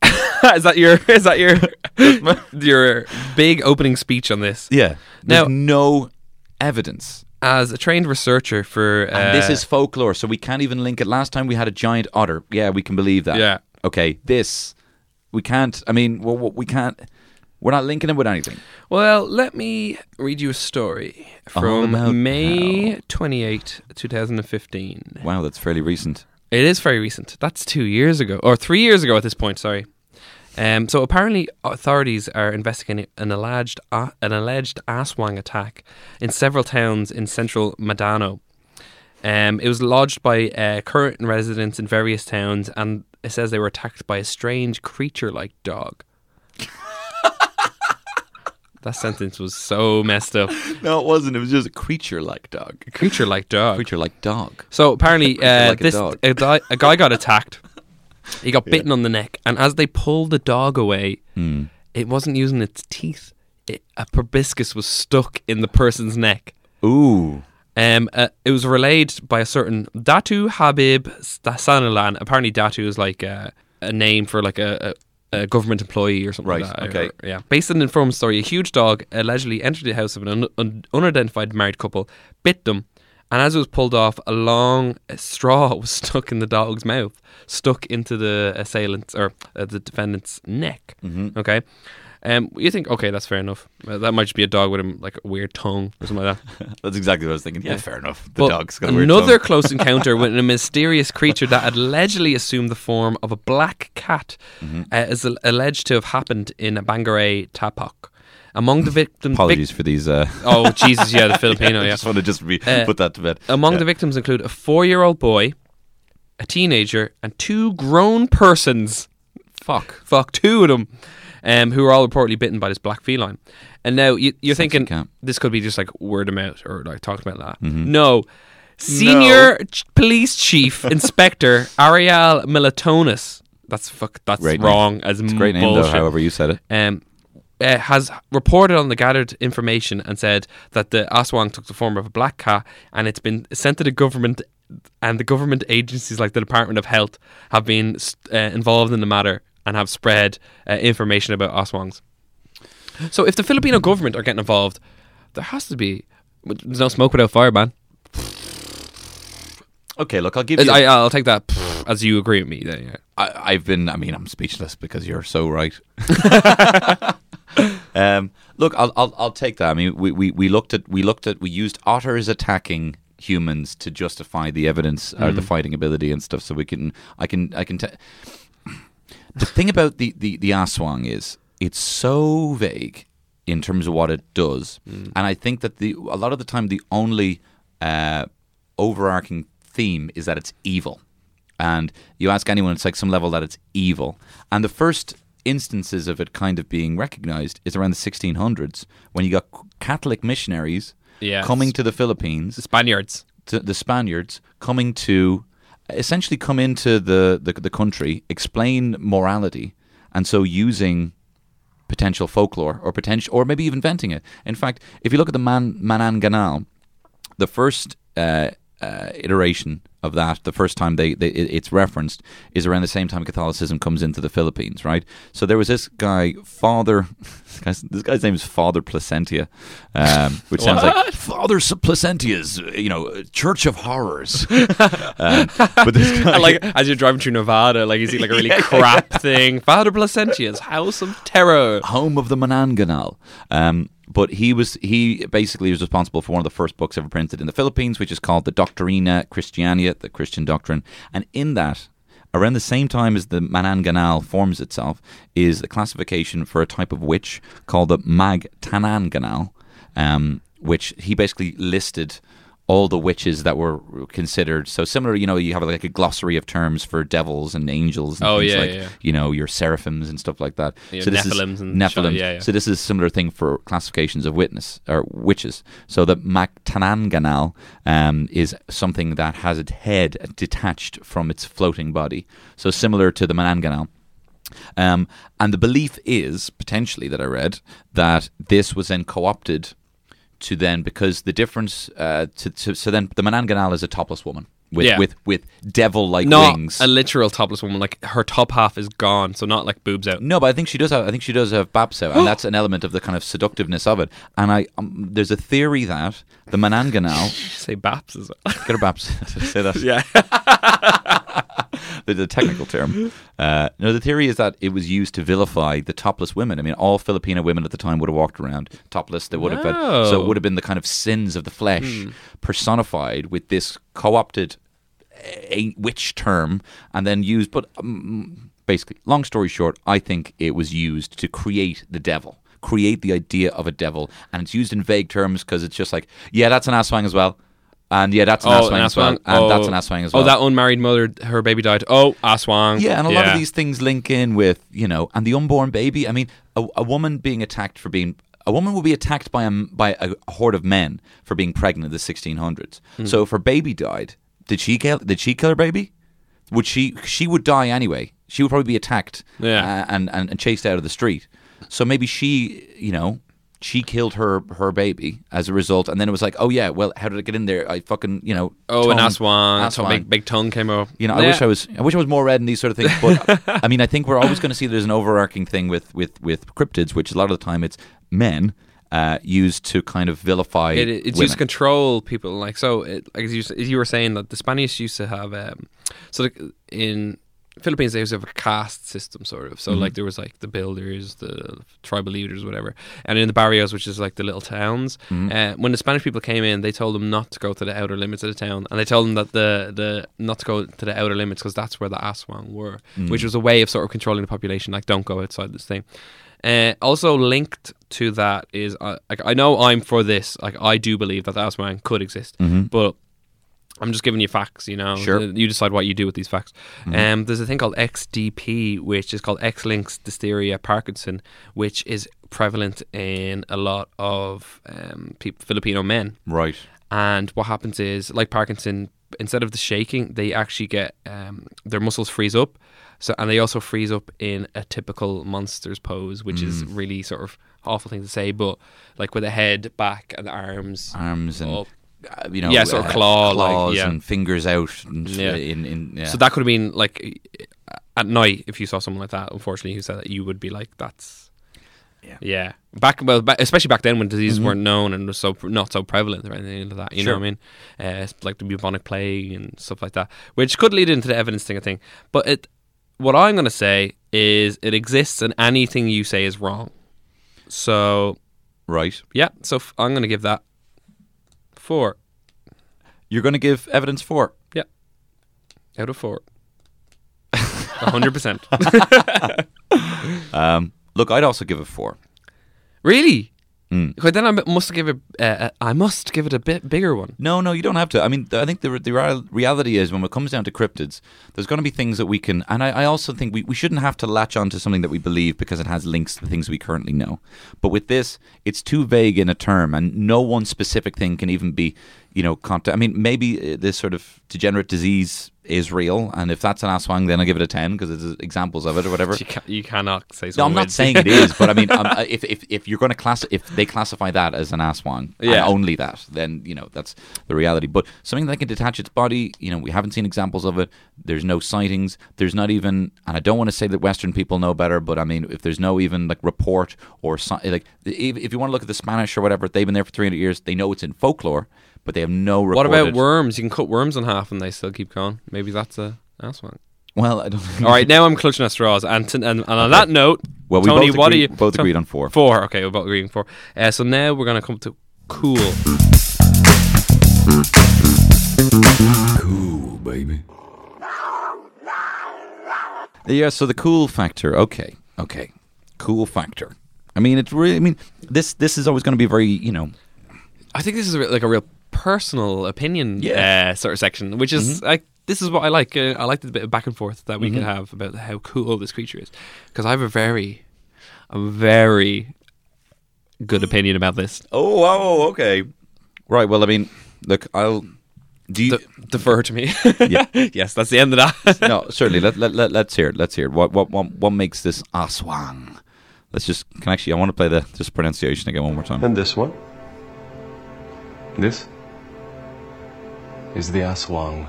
[SPEAKER 4] is that your is that your your big opening speech on this?
[SPEAKER 2] Yeah. There's
[SPEAKER 4] Now-
[SPEAKER 2] no evidence.
[SPEAKER 4] As a trained researcher for uh,
[SPEAKER 2] And this is folklore, so we can't even link it. Last time we had a giant otter. Yeah, we can believe that.
[SPEAKER 4] Yeah.
[SPEAKER 2] Okay, this we can't. I mean, well, we can't. We're not linking it with anything.
[SPEAKER 4] well. Let me read you a story from
[SPEAKER 2] about
[SPEAKER 4] May
[SPEAKER 2] how.
[SPEAKER 4] twenty eighth, two thousand and fifteen.
[SPEAKER 2] Wow, that's fairly recent.
[SPEAKER 4] It is very recent. That's two years ago, or three years ago at this point. Sorry. Um, so apparently, authorities are investigating an alleged uh, an alleged Aswang attack in several towns in central Mindanao. Um, it was lodged by uh, current residents in various towns, and it says they were attacked by a strange creature-like dog. That sentence was so messed up.
[SPEAKER 2] No, it wasn't. It was just a creature-like dog.
[SPEAKER 4] A Creature-like dog.
[SPEAKER 2] Creature-like dog.
[SPEAKER 4] So apparently, uh,
[SPEAKER 2] like a
[SPEAKER 4] this
[SPEAKER 2] dog.
[SPEAKER 4] a, di- a guy got attacked. He got bitten on the neck, and as they pulled the dog away,
[SPEAKER 2] Hmm.
[SPEAKER 4] it wasn't using its teeth. It, a proboscis was stuck in the person's neck.
[SPEAKER 2] Ooh.
[SPEAKER 4] Um, uh, it was relayed by a certain Datu Habib Sanalan. Apparently, Datu is like a, a name for like a, a government employee or something
[SPEAKER 2] Right,
[SPEAKER 4] like that.
[SPEAKER 2] okay.
[SPEAKER 4] Or- yeah. Based on an informed story, a huge dog allegedly entered the house of an un- un- unidentified married couple, bit them, and as it was pulled off, a long straw was stuck in the dog's mouth, stuck into the assailant or uh, the defendant's neck.
[SPEAKER 2] Mm-hmm.
[SPEAKER 4] Okay. Um, you think, okay, that's fair enough. Uh, that might just be a dog with a, like a weird tongue or something like that.
[SPEAKER 2] That's exactly what I was thinking. Yeah, fair enough. The
[SPEAKER 4] But
[SPEAKER 2] dog's got a weird
[SPEAKER 4] another close encounter with a mysterious creature that allegedly assumed the form of a black cat
[SPEAKER 2] Mm-hmm.
[SPEAKER 4] uh, is al- alleged to have happened in Bangaray Tapok. Among the victims,
[SPEAKER 2] Apologies for these. Uh,
[SPEAKER 4] oh Jesus, yeah, the Filipino,
[SPEAKER 2] I
[SPEAKER 4] yeah.
[SPEAKER 2] just want to just
[SPEAKER 4] Uh,
[SPEAKER 2] put that to bed.
[SPEAKER 4] Among
[SPEAKER 2] Yeah.
[SPEAKER 4] the victims include a four-year-old boy, a teenager, and two grown persons. Fuck, fuck, two of them, um, who were all reportedly bitten by this black feline. And now you, you're
[SPEAKER 2] Sexy
[SPEAKER 4] thinking
[SPEAKER 2] cat.
[SPEAKER 4] this could be just like word of mouth or like talking about that.
[SPEAKER 2] Mm-hmm.
[SPEAKER 4] No, senior ch- police chief inspector Ariel Melatonis. That's fuck. That's
[SPEAKER 2] Great name.
[SPEAKER 4] wrong as
[SPEAKER 2] It's a great name,
[SPEAKER 4] bullshit
[SPEAKER 2] though, however you said it.
[SPEAKER 4] um, uh, has reported on the gathered information and said that the Aswang took the form of a black cat and it's been sent to the government and the government agencies like the Department of Health have been uh, involved in the matter and have spread uh, information about Aswangs. So if the Filipino government are getting involved, there has to be there's no smoke without fire, man.
[SPEAKER 2] Okay, look, I'll give you.
[SPEAKER 4] I, I'll take that as you agree with me. Then, yeah.
[SPEAKER 2] I, I've been. I mean, I'm speechless because you're so right. um, look, I'll, I'll I'll take that. I mean, we, we, we looked at we looked at we used otters attacking humans to justify the evidence or the fighting ability and stuff. So we can I can I can. T- the thing about the the the aswang is it's so vague in terms of what it does, and I think that the a lot of the time the only uh, overarching theme is that it's evil. And you ask anyone, it's like some level that it's evil. And the first instances of it kind of being recognized is around the 1600s when you got Catholic missionaries coming to the Philippines,
[SPEAKER 4] The Spaniards.
[SPEAKER 2] to the Spaniards coming to essentially come into the, the, the country, explain morality, and so using potential folklore or potential, or maybe even inventing it. In fact, if you look at the Man, Mananganal, the first uh, uh, iteration of that, the first time they, they it's referenced, is around the same time Catholicism comes into the Philippines, right? So there was this guy, Father, this guy's, this guy's name is Father Placentia, um, which sounds like Father Placentia's, you know, Church of Horrors. um, but this guy,
[SPEAKER 4] like as you're driving through Nevada, like you see like a really crap thing. Father Placentia's House of Terror.
[SPEAKER 2] home of the Mananganal. Um, but he was he basically was responsible for one of the first books ever printed in the Philippines, which is called the Doctrina Christiana, the Christian Doctrine. And in that, around the same time as the Mananganal forms itself, is the classification for a type of witch called the Magtananganal, um, which he basically listed all the witches that were considered so similar you know you have like a glossary of terms for devils and angels and
[SPEAKER 4] Oh,
[SPEAKER 2] things
[SPEAKER 4] yeah,
[SPEAKER 2] like
[SPEAKER 4] yeah.
[SPEAKER 2] you know your seraphims and stuff like that
[SPEAKER 4] Yeah,
[SPEAKER 2] so this
[SPEAKER 4] Nephilims
[SPEAKER 2] is
[SPEAKER 4] and
[SPEAKER 2] Nephilim.
[SPEAKER 4] yeah, yeah.
[SPEAKER 2] So this is a similar thing for classifications of witness or witches. So the Maktananganal um, is something that has its head detached from its floating body. So similar to the Mananganal. Um, and the belief is potentially that I read that this was then co-opted to then because the difference uh, to, to so then the Mananganal is a topless woman with
[SPEAKER 4] Yeah.
[SPEAKER 2] with with devil-like wings.
[SPEAKER 4] a literal topless woman. Like her top half is gone, so not like boobs out.
[SPEAKER 2] No, but I think she does have. I think she does have babs out, and that's an element of the kind of seductiveness of it. And I, um, there's a theory that the Mananganal,
[SPEAKER 4] Say baps as well.
[SPEAKER 2] get her babs, say that.
[SPEAKER 4] yeah.
[SPEAKER 2] the, technical term. Uh, no, the theory is that it was used to vilify the topless women. I mean, all Filipino women at the time would have walked around topless. They would have been, so it would have been the kind of sins of the flesh personified with this co-opted a witch term and then used. But um, basically, long story short, I think it was used to create the devil. Create the idea of a devil, and it's used in vague terms because it's just like, yeah, that's an aswang as well, and yeah, that's an
[SPEAKER 4] Oh,
[SPEAKER 2] aswang
[SPEAKER 4] an
[SPEAKER 2] as well, and that's
[SPEAKER 4] Oh.
[SPEAKER 2] an aswang as well.
[SPEAKER 4] Oh, that unmarried mother, her baby died. Oh, aswang.
[SPEAKER 2] Yeah, and a lot of these things link in with you know, and the unborn baby. I mean, a, a woman being attacked for being a woman will be attacked by a by a horde of men for being pregnant in the 1600s.
[SPEAKER 4] Hmm.
[SPEAKER 2] So if her baby died, did she kill? Did she kill her baby? Would she? She would die anyway. She would probably be attacked
[SPEAKER 4] Yeah.
[SPEAKER 2] uh, and, and and chased out of the street. So maybe she, you know. She killed her her baby as a result, and then it was like, oh yeah, well, how did it get in there? I fucking you know.
[SPEAKER 4] Oh, an
[SPEAKER 2] tongue-
[SPEAKER 4] Aswan, so
[SPEAKER 2] Aswan.
[SPEAKER 4] big big tongue came out.
[SPEAKER 2] You know, I wish I was. I wish I was more read in these sort of things. But I mean, I think we're always going to see there's an overarching thing with with with cryptids, which a lot of the time it's men uh, used to kind of vilify.
[SPEAKER 4] It, it's
[SPEAKER 2] women.
[SPEAKER 4] used to control people. Like so, it, like as you, you were saying that the Spanish used to have um, so like in Philippines they used to have a caste system sort of. So
[SPEAKER 2] Mm-hmm.
[SPEAKER 4] like there was like the builders, the tribal leaders, whatever, and in the barrios, which is like the little towns.
[SPEAKER 2] Mm-hmm.
[SPEAKER 4] Uh, when the Spanish people came in, they told them not to go to the outer limits of the town, and they told them that the the not to go to the outer limits because that's where the Aswang were,
[SPEAKER 2] Mm.
[SPEAKER 4] which was a way of sort of controlling the population. Like don't go outside this thing. Uh, also linked to that is uh, like I know I'm for this. Like I do believe that the Aswang could exist, but I'm just giving you facts. You know,
[SPEAKER 2] Sure.
[SPEAKER 4] You decide what you do with these facts. Um, there's a thing called XDP, which is called X-linked Diphtheria Parkinson, which is prevalent in a lot of um, peop Filipino men.
[SPEAKER 2] right.
[SPEAKER 4] And what happens is, like Parkinson, instead of the shaking, they actually get um, their muscles freeze up. So, and they also freeze up in a typical monster's pose, which is
[SPEAKER 2] Mm.
[SPEAKER 4] really sort of awful thing to say, but like with the head back and the arms,
[SPEAKER 2] Arms and
[SPEAKER 4] up.
[SPEAKER 2] Uh, you know,
[SPEAKER 4] Yeah, sort of claw, like,
[SPEAKER 2] claws
[SPEAKER 4] yeah.
[SPEAKER 2] and fingers out. And
[SPEAKER 4] Yeah.
[SPEAKER 2] In, in, yeah.
[SPEAKER 4] So that could have been like at night if you saw someone like that. Unfortunately, who said that you would be like, "That's
[SPEAKER 2] Yeah.
[SPEAKER 4] yeah." Back well, ba especially back then when diseases weren't known and was so not so prevalent or anything like that. You know what I mean? Uh, like the bubonic plague and stuff like that, which could lead into the evidence thing. I think, but it. What I'm going to say is it exists and anything you say is wrong. So
[SPEAKER 2] right.
[SPEAKER 4] yeah, so f- I'm going to give that four
[SPEAKER 2] You're going to give evidence for.
[SPEAKER 4] out of four. hundred percent.
[SPEAKER 2] Um, look, I'd also give it four.
[SPEAKER 4] Really?
[SPEAKER 2] Mm.
[SPEAKER 4] Then I must give it. Uh, uh, I must give it a bit bigger one.
[SPEAKER 2] No, no, you don't have to. I mean, I think the the reality is when it comes down to cryptids, there's going to be things that we can, and I, I also think we, we shouldn't have to latch on to something that we believe because it has links to the things we currently know. But with this, it's too vague in a term, and no one specific thing can even be, you know, contact. I mean, maybe uh, this sort of degenerate disease is real, and if that's an aswang, then I'll give it a ten because there's examples of it or whatever.
[SPEAKER 4] You, ca- you cannot say.
[SPEAKER 2] No, I'm not saying it is, but I mean, um, uh, if, if if you're going to class, if they classify that as an aswang,
[SPEAKER 4] Yeah.
[SPEAKER 2] and only that, then you know that's the reality. But something that can detach its body, you know, we haven't seen examples of it. There's no sightings. There's not even, and I don't want to say that Western people know better, but I mean, if there's no even like report or like, if, if you want to look at the Spanish or whatever, they've been there for 300 years. They know it's in folklore, but they have no.
[SPEAKER 4] What about worms? You can cut worms in half and they still keep going. Maybe that's a that's one.
[SPEAKER 2] Well, I don't. Know.
[SPEAKER 4] All right, now I'm clutching at straws. And, t- and, and on that note,
[SPEAKER 2] Well, we
[SPEAKER 4] Tony,
[SPEAKER 2] both
[SPEAKER 4] what
[SPEAKER 2] agree-
[SPEAKER 4] are you?
[SPEAKER 2] both
[SPEAKER 4] so-
[SPEAKER 2] agreed on four.
[SPEAKER 4] Four. Okay, we're both agreeing four. Uh, so now we're gonna come to cool.
[SPEAKER 1] Cool, baby.
[SPEAKER 2] Yeah, so the cool factor. Okay, okay, cool factor. I mean, it's really. I mean, this this is always going to be very. You know,
[SPEAKER 4] I think this is a, like a real personal opinion
[SPEAKER 2] Yeah. Mm-hmm.
[SPEAKER 4] uh, sort of section, which is like this is what I like. Uh, I like the bit of back and forth that we can have about how cool this creature is, because I have a very, a very good opinion about this.
[SPEAKER 2] Oh, oh, okay. Right. Well, I mean, look, I'll. Do you?
[SPEAKER 4] D- defer to me.
[SPEAKER 2] Yeah.
[SPEAKER 4] yes, that's the end of that.
[SPEAKER 2] no, certainly. Let, let, let, let's hear it. Let's hear it. What, what, what, what makes this aswang? Let's just. Can actually. I want to play the just pronunciation again one more time.
[SPEAKER 5] And this one? This is the Aswang.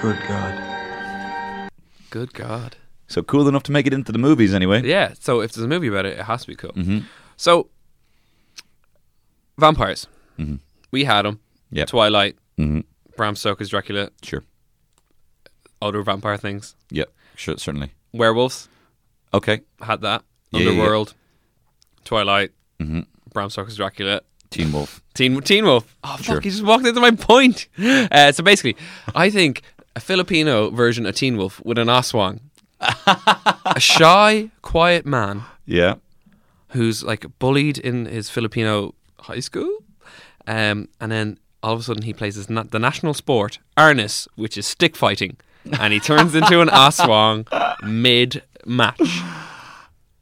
[SPEAKER 5] Good God.
[SPEAKER 4] Good God.
[SPEAKER 2] So cool enough to make it into the movies, anyway.
[SPEAKER 4] Yeah. So if there's a movie about it, it has to be cool.
[SPEAKER 2] Mhm.
[SPEAKER 4] So vampires.
[SPEAKER 2] Mhm.
[SPEAKER 4] We had them.
[SPEAKER 2] Yep.
[SPEAKER 4] Twilight.
[SPEAKER 2] Mhm.
[SPEAKER 4] Bram Stoker's Dracula.
[SPEAKER 2] Sure.
[SPEAKER 4] Other vampire things.
[SPEAKER 2] Yeah. Sure. Certainly.
[SPEAKER 4] Werewolves
[SPEAKER 2] Okay.
[SPEAKER 4] had that.
[SPEAKER 2] Yeah, yeah, yeah.
[SPEAKER 4] Underworld. Twilight.
[SPEAKER 2] Mhm.
[SPEAKER 4] Bram Stoker's Dracula.
[SPEAKER 2] Teen Wolf.
[SPEAKER 4] Teen Teen Wolf. Oh fuck!
[SPEAKER 2] Sure.
[SPEAKER 4] He just walked into my point. Uh, so basically, I think a Filipino version of Teen Wolf with an aswang, a shy, quiet man
[SPEAKER 2] Yeah.
[SPEAKER 4] who's like bullied in his Filipino high school, um, and then all of a sudden he plays his na- the national sport arnis, which is stick fighting, and he turns into an aswang mid match.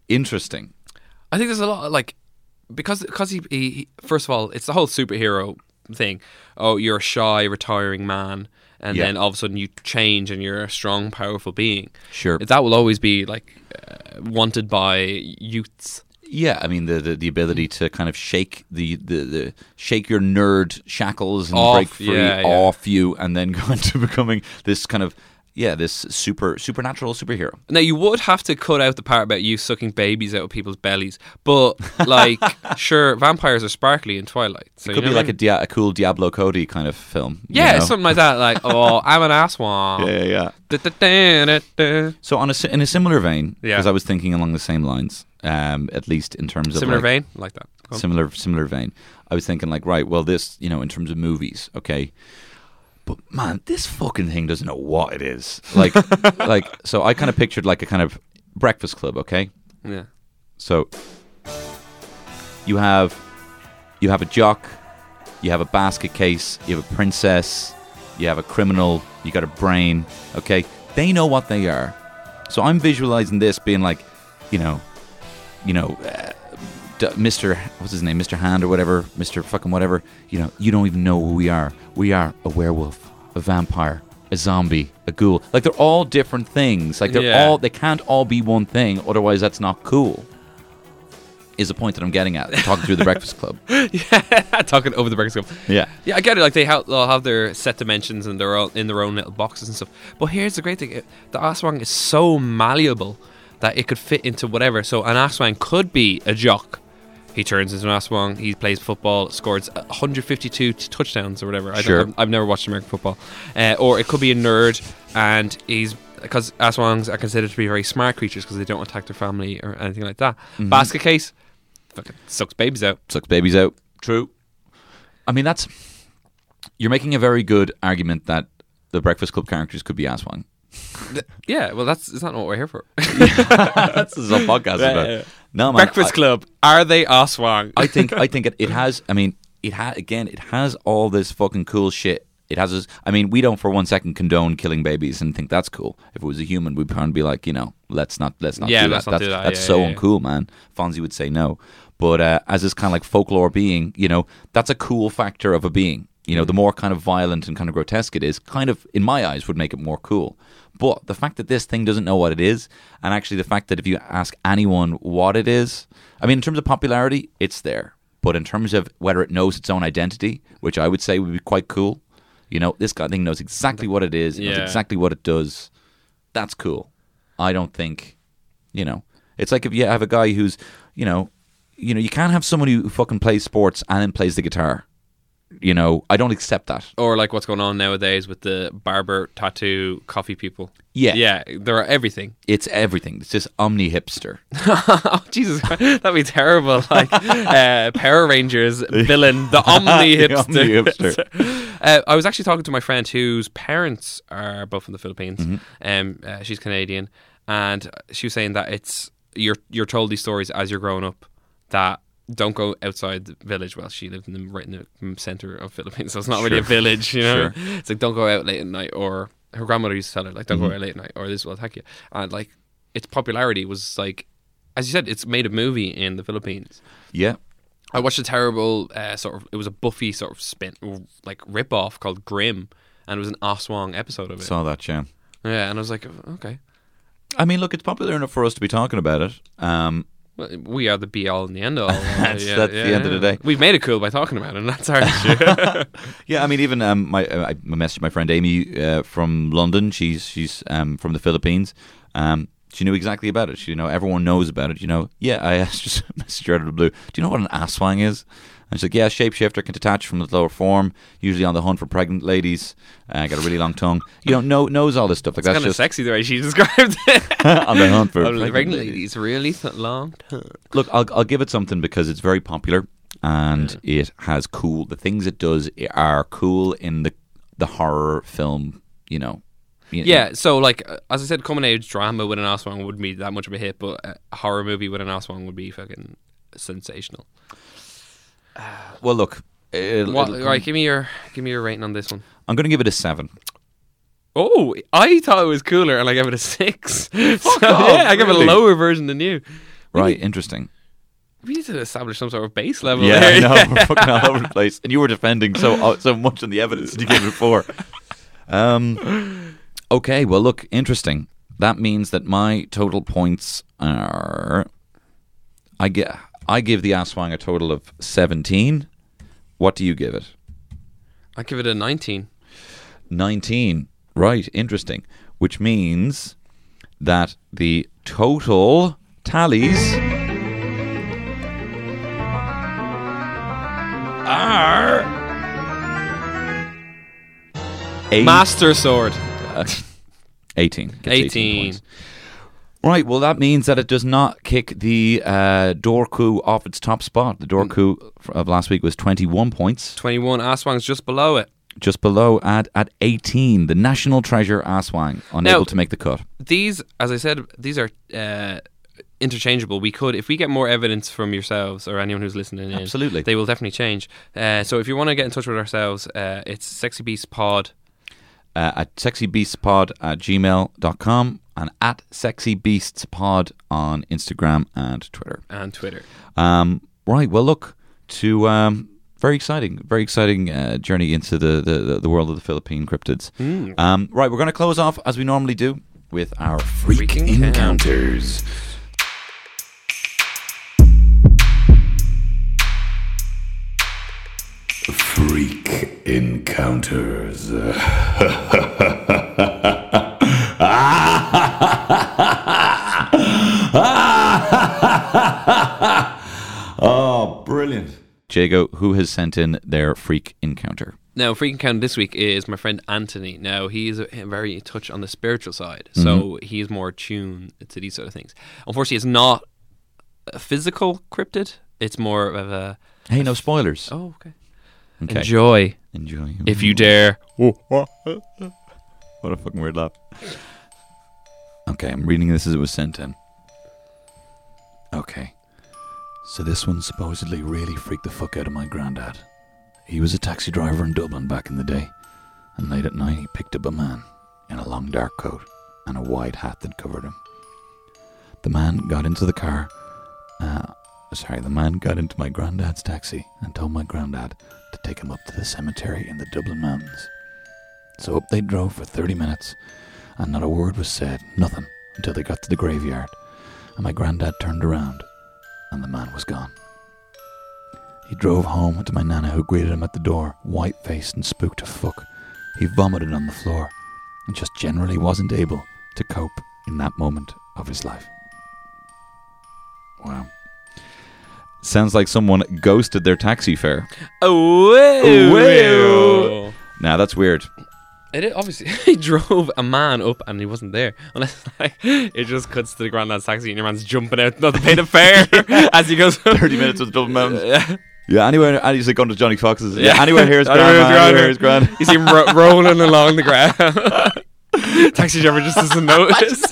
[SPEAKER 2] Interesting.
[SPEAKER 4] I think there's a lot of, like because because he, he, he first of all it's the whole superhero thing. Oh, you're a shy, retiring man, and
[SPEAKER 2] Yeah.
[SPEAKER 4] then all of a sudden you change and you're a strong, powerful being.
[SPEAKER 2] Sure.
[SPEAKER 4] That will always be like uh, wanted by youths.
[SPEAKER 2] Yeah, I mean the, the, the ability to kind of shake the, the, the shake your nerd shackles and
[SPEAKER 4] Off,
[SPEAKER 2] break free
[SPEAKER 4] yeah, yeah.
[SPEAKER 2] off you, and then go into becoming this kind of yeah this super supernatural superhero.
[SPEAKER 4] Now you would have to cut out the part about you sucking babies out of people's bellies, but like, sure, vampires are sparkly in Twilight. So
[SPEAKER 2] It
[SPEAKER 4] you
[SPEAKER 2] could be
[SPEAKER 4] I
[SPEAKER 2] like a,
[SPEAKER 4] mean?
[SPEAKER 2] Dia- a cool Diablo Cody kind of film. you
[SPEAKER 4] yeah,
[SPEAKER 2] know?
[SPEAKER 4] something like that. Like, oh, I'm an asswan.
[SPEAKER 2] yeah, yeah, yeah.
[SPEAKER 4] Da-da-da-da-da.
[SPEAKER 2] So on a in a similar vein,
[SPEAKER 4] Yeah.
[SPEAKER 2] because I was thinking along the same lines, um, at least in terms of
[SPEAKER 4] Similar
[SPEAKER 2] like,
[SPEAKER 4] vein, like that. Go on.
[SPEAKER 2] similar similar vein. I was thinking like, right, well, this you know, in terms of movies, okay, but man, this fucking thing doesn't know what it is. Like, like, so I kind of pictured like a kind of Breakfast Club, okay.
[SPEAKER 4] Yeah.
[SPEAKER 2] So you have you have a jock, you have a basket case, you have a princess, you have a criminal, you got a brain. Okay, they know what they are. So I'm visualizing this being like, you know, you know, uh, Mr. What's his name, Mr. Hand or whatever, Mr. Fucking whatever. You know, you don't even know who we are. We are a werewolf, a vampire, a zombie, a ghoul. Like they're all different things. Like they're
[SPEAKER 4] Yeah.
[SPEAKER 2] all they can't all be one thing. Otherwise, that's not cool. Is the point that I'm getting at? Talking through the Breakfast Club.
[SPEAKER 4] yeah, talking over the Breakfast Club.
[SPEAKER 2] Yeah.
[SPEAKER 4] Yeah, I get it. Like they have, they'll have their set dimensions and they're all in their own little boxes and stuff. But here's the great thing: the Aswang is so malleable that it could fit into whatever. So an Aswang could be a jock. He turns into an Aswang. He plays football, scores 152 t- touchdowns or whatever. I
[SPEAKER 2] Sure.
[SPEAKER 4] don't, I've never watched American football. Uh, or it could be a nerd and he's because Aswangs are considered to be very smart creatures because they don't attack their family or anything like that.
[SPEAKER 2] Mm-hmm.
[SPEAKER 4] Basket case, fucking sucks babies out.
[SPEAKER 2] Sucks babies out. True. I mean, that's you're making a very good argument that the Breakfast Club characters could be Aswang.
[SPEAKER 4] Yeah, well, that's is that not what we're here for?
[SPEAKER 2] That's what this podcast about.
[SPEAKER 4] yeah.
[SPEAKER 2] No, man.
[SPEAKER 4] Breakfast
[SPEAKER 2] I-
[SPEAKER 4] Club. Are they Aswang?
[SPEAKER 2] I think I think it, it has. I mean, it ha again. It has all this fucking cool shit. It has. This, I mean, we don't for one second condone killing babies and think that's cool. If it was a human, we'd probably be like, you know, let's not let's not
[SPEAKER 4] Yeah,
[SPEAKER 2] do
[SPEAKER 4] let's
[SPEAKER 2] that.
[SPEAKER 4] not
[SPEAKER 2] that's
[SPEAKER 4] do that.
[SPEAKER 2] that's
[SPEAKER 4] Yeah,
[SPEAKER 2] so
[SPEAKER 4] yeah, yeah.
[SPEAKER 2] uncool, man. Fonzie would say no. But uh, as this kind of like folklore being, you know, that's a cool factor of a being. You know, the more kind of violent and kind of grotesque it is, kind of in my eyes would make it more cool. But the fact that this thing doesn't know what it is, and actually the fact that if you ask anyone what it is, I mean, in terms of popularity, it's there. But in terms of whether it knows its own identity, which I would say would be quite cool, you know, this guy thing knows exactly what it is, knows exactly what it does. That's cool. I don't think, you know, it's like if you have a guy who's, you know, you know, you can't have someone who fucking plays sports and then plays the guitar. You know, I don't accept that.
[SPEAKER 4] or like what's going on nowadays with the barber, tattoo, coffee people.
[SPEAKER 2] Yeah.
[SPEAKER 4] yeah, there are everything.
[SPEAKER 2] It's everything. It's just omni hipster.
[SPEAKER 4] oh Jesus, that'd be terrible. Like uh, Power Rangers villain, the Omni hipster. Uh, I was actually talking to my friend whose parents are both from the Philippines.
[SPEAKER 2] Mm-hmm.
[SPEAKER 4] Um, uh, she's Canadian, and she was saying that it's you're you're told these stories as you're growing up that don't go outside the village. Well, she lived in the right in the center of Philippines, so it's not really a village. You know,
[SPEAKER 2] Sure.
[SPEAKER 4] it's like don't go out late at night, or her grandmother used to tell her like don't
[SPEAKER 2] Mm-hmm.
[SPEAKER 4] go out late at night, or this will attack you. And like its popularity was like, as you said, it's made a movie in the Philippines.
[SPEAKER 2] Yeah.
[SPEAKER 4] I watched a terrible uh, sort of it was a Buffy sort of spin like rip off called Grimm, and it was an Aswang episode of it.
[SPEAKER 2] Saw that, yeah.
[SPEAKER 4] yeah, and I was like, okay,
[SPEAKER 2] I mean, look, it's popular enough for us to be talking about it. Um,
[SPEAKER 4] we are the be all and the end all.
[SPEAKER 2] That's- that's the end of the day.
[SPEAKER 4] We've made it cool by talking about it, and that's our issue.
[SPEAKER 2] yeah, I mean, even um, my uh, I messaged my friend Amy uh, from London. She's she's um, from the Philippines. Um, she knew exactly about it. She, you know, everyone knows about it. You know, yeah. I asked just messaged her out of the blue. Do you know what an aswang is? And she's like, yeah, shapeshifter can detach from the lower form, usually on the hunt for pregnant ladies. Uh, got a really long tongue. You know, know knows all this stuff. Like
[SPEAKER 4] it's
[SPEAKER 2] that's
[SPEAKER 4] kind of sexy the way she described it.
[SPEAKER 2] on the hunt for pregnant
[SPEAKER 4] pregnant
[SPEAKER 2] ladies.
[SPEAKER 4] ladies, really th- long tongue.
[SPEAKER 2] Look, I'll I'll give it something because it's very popular and it has cool. The things it does are cool in the the horror film. You know. You-
[SPEAKER 4] Yeah, so like uh, as I said, coming age drama with an Aswang wouldn't be that much of a hit, but a horror movie with an Aswang would be fucking sensational.
[SPEAKER 2] Well, look. It'll,
[SPEAKER 4] What,
[SPEAKER 2] it'll
[SPEAKER 4] right, give me your give me your rating on this one.
[SPEAKER 2] I'm going to give it a seven.
[SPEAKER 4] Oh, I thought it was cooler, and I gave it a six. so,
[SPEAKER 2] off,
[SPEAKER 4] yeah, I gave
[SPEAKER 2] really?
[SPEAKER 4] a lower version than you.
[SPEAKER 2] Right, interesting.
[SPEAKER 4] We need to establish some sort of base level.
[SPEAKER 2] Yeah,
[SPEAKER 4] there.
[SPEAKER 2] I know. We're fucking all over the place. And you were defending so uh, so much on the evidence that you gave it four. Um, okay, well, look, interesting. That means that my total points are. I get. I give the Aswang a total of seventeen. What do you give it?
[SPEAKER 4] I give it a 19.
[SPEAKER 2] 19. Right, interesting. Which means that the total tallies are eight,
[SPEAKER 4] Master Sword.
[SPEAKER 2] 18. Gets
[SPEAKER 4] 18.
[SPEAKER 2] Right, well, that means that it does not kick the uh, Dobhar-chú off its top spot. The Dobhar-chú of last week was 21 points.
[SPEAKER 4] 21. Aswang's just below it.
[SPEAKER 2] just below at at 18 the national treasure aswang unable
[SPEAKER 4] Now-
[SPEAKER 2] to make the cut
[SPEAKER 4] These, as I said, these are uh, interchangeable. We could, if we get more evidence from yourselves or anyone who's listening in,
[SPEAKER 2] Absolutely.
[SPEAKER 4] they will definitely change. Uh, so if you want to get in touch with ourselves, uh, it's Sexy Beast Pod.
[SPEAKER 2] uh, at sexybeastspod at gmail.com and at sexybeastspod on instagram and twitter.
[SPEAKER 4] And Twitter.
[SPEAKER 2] um, right well look to um, very exciting very exciting uh, journey into the, the, the world of the philippine cryptids. Um, right we're going to close off as we normally do with our freak
[SPEAKER 4] Freaking
[SPEAKER 2] encounters.
[SPEAKER 1] Freak encounters. oh, brilliant.
[SPEAKER 2] jago who has sent in their freak encounter
[SPEAKER 4] Now, freak encounter this week is my friend Anthony. Now, he is very touch on the spiritual side, so mm-hmm. he is more attuned to these sort of things. Unfortunately, it's not a physical cryptid. It's more of a
[SPEAKER 2] hey no spoilers
[SPEAKER 4] oh, okay.
[SPEAKER 2] Okay.
[SPEAKER 4] Enjoy
[SPEAKER 2] enjoy
[SPEAKER 4] if you dare.
[SPEAKER 2] What a fucking weird laugh. Okay, I'm reading this as it was sent in. Okay. So this one supposedly really freaked the fuck out of my granddad. He was a taxi driver in Dublin back in the day, and late at night he picked up a man in a long dark coat and a wide hat that covered him. The man got into the car. Uh, sorry, the man got into my granddad's taxi and told my granddad to take him up to the cemetery in the Dublin Mountains. So up they drove for 30 minutes, and not a word was said, nothing, until they got to the graveyard, and my granddad turned around, and the man was gone. He drove home to my nana, who greeted him at the door, white faced and spooked to fuck. He vomited on the floor, and just generally wasn't able to cope in that moment of his life. Wow. Sounds like someone ghosted their taxi fare.
[SPEAKER 4] Oh,
[SPEAKER 2] Wow. Oh, now that's weird.
[SPEAKER 4] It is, obviously he drove a man up and he wasn't there. Unless like it just cuts to the granddad's taxi and your man's jumping out not to pay the fare as he goes.
[SPEAKER 2] 30 minutes with the Dublin Mountains.
[SPEAKER 4] Yeah.
[SPEAKER 2] Yeah, anywhere, and he's like going to Johnny Fox's. Yeah,
[SPEAKER 4] Yeah.
[SPEAKER 2] anywhere here's
[SPEAKER 4] Anywhere
[SPEAKER 2] grand,
[SPEAKER 4] here's
[SPEAKER 2] man, anywhere here's grand.
[SPEAKER 4] You see him ro- rolling along the ground. Taxi driver just doesn't notice.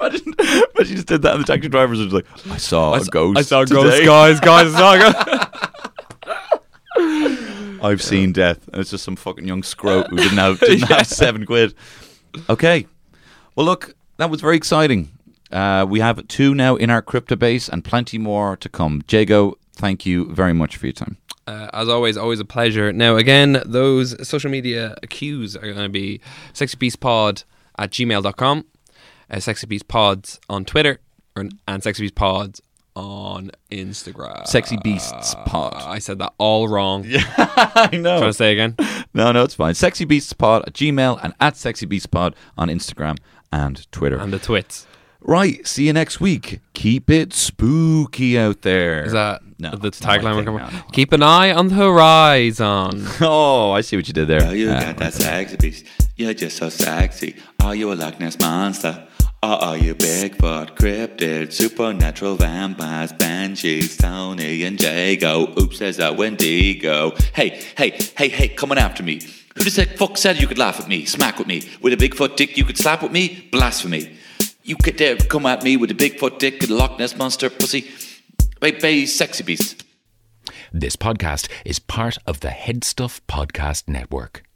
[SPEAKER 2] Imagine, imagine you just did that, and the taxi drivers are just like, I saw a
[SPEAKER 4] I, s-
[SPEAKER 2] ghost.
[SPEAKER 4] I saw a
[SPEAKER 2] today.
[SPEAKER 4] ghost, guys, guys. I saw a ghost.
[SPEAKER 2] I've seen death, and it's just some fucking young scrote who didn't have didn't have seven quid. Okay, well, look, that was very exciting. Uh, we have two now in our crypto base, and plenty more to come. Jago, thank you very much for your time.
[SPEAKER 4] Uh, as always, always a pleasure. Now, again, those social media cues are going to be sexybeastpod at gmail.com, uh, sexybeastpods on Twitter, or, and sexybeastpods on Instagram.
[SPEAKER 2] Sexy Beasts Pod.
[SPEAKER 4] I said that all wrong.
[SPEAKER 2] Yeah, I know.
[SPEAKER 4] Trying to say again?
[SPEAKER 2] No, no, it's fine. Sexy Beasts Pod at Gmail and at Sexy Beasts Pod on Instagram and Twitter.
[SPEAKER 4] And the twits.
[SPEAKER 2] right, see you next week. Keep it spooky out there.
[SPEAKER 4] Is that
[SPEAKER 2] No,
[SPEAKER 4] the
[SPEAKER 2] it's not my
[SPEAKER 4] tagline we're coming
[SPEAKER 2] no, no.
[SPEAKER 4] Keep an eye on the horizon.
[SPEAKER 2] Oh, I see what you did there.
[SPEAKER 3] Oh, you
[SPEAKER 2] Uh,
[SPEAKER 3] got that sexy beast. You're just so sexy. Are you a Loch Ness monster? Are you Bigfoot, cryptid, supernatural vampires, banshees, Tony and Jago? Oops, there's a Wendigo. Hey, hey, hey, hey, coming after me. Who the fuck said you could laugh at me, smack with me? With a Bigfoot dick you could slap with me? Blasphemy. You could dare come at me with a Bigfoot dick and Loch Ness monster pussy? Wait, Baby, sexy beast.
[SPEAKER 8] This podcast is part of the Headstuff Podcast Network.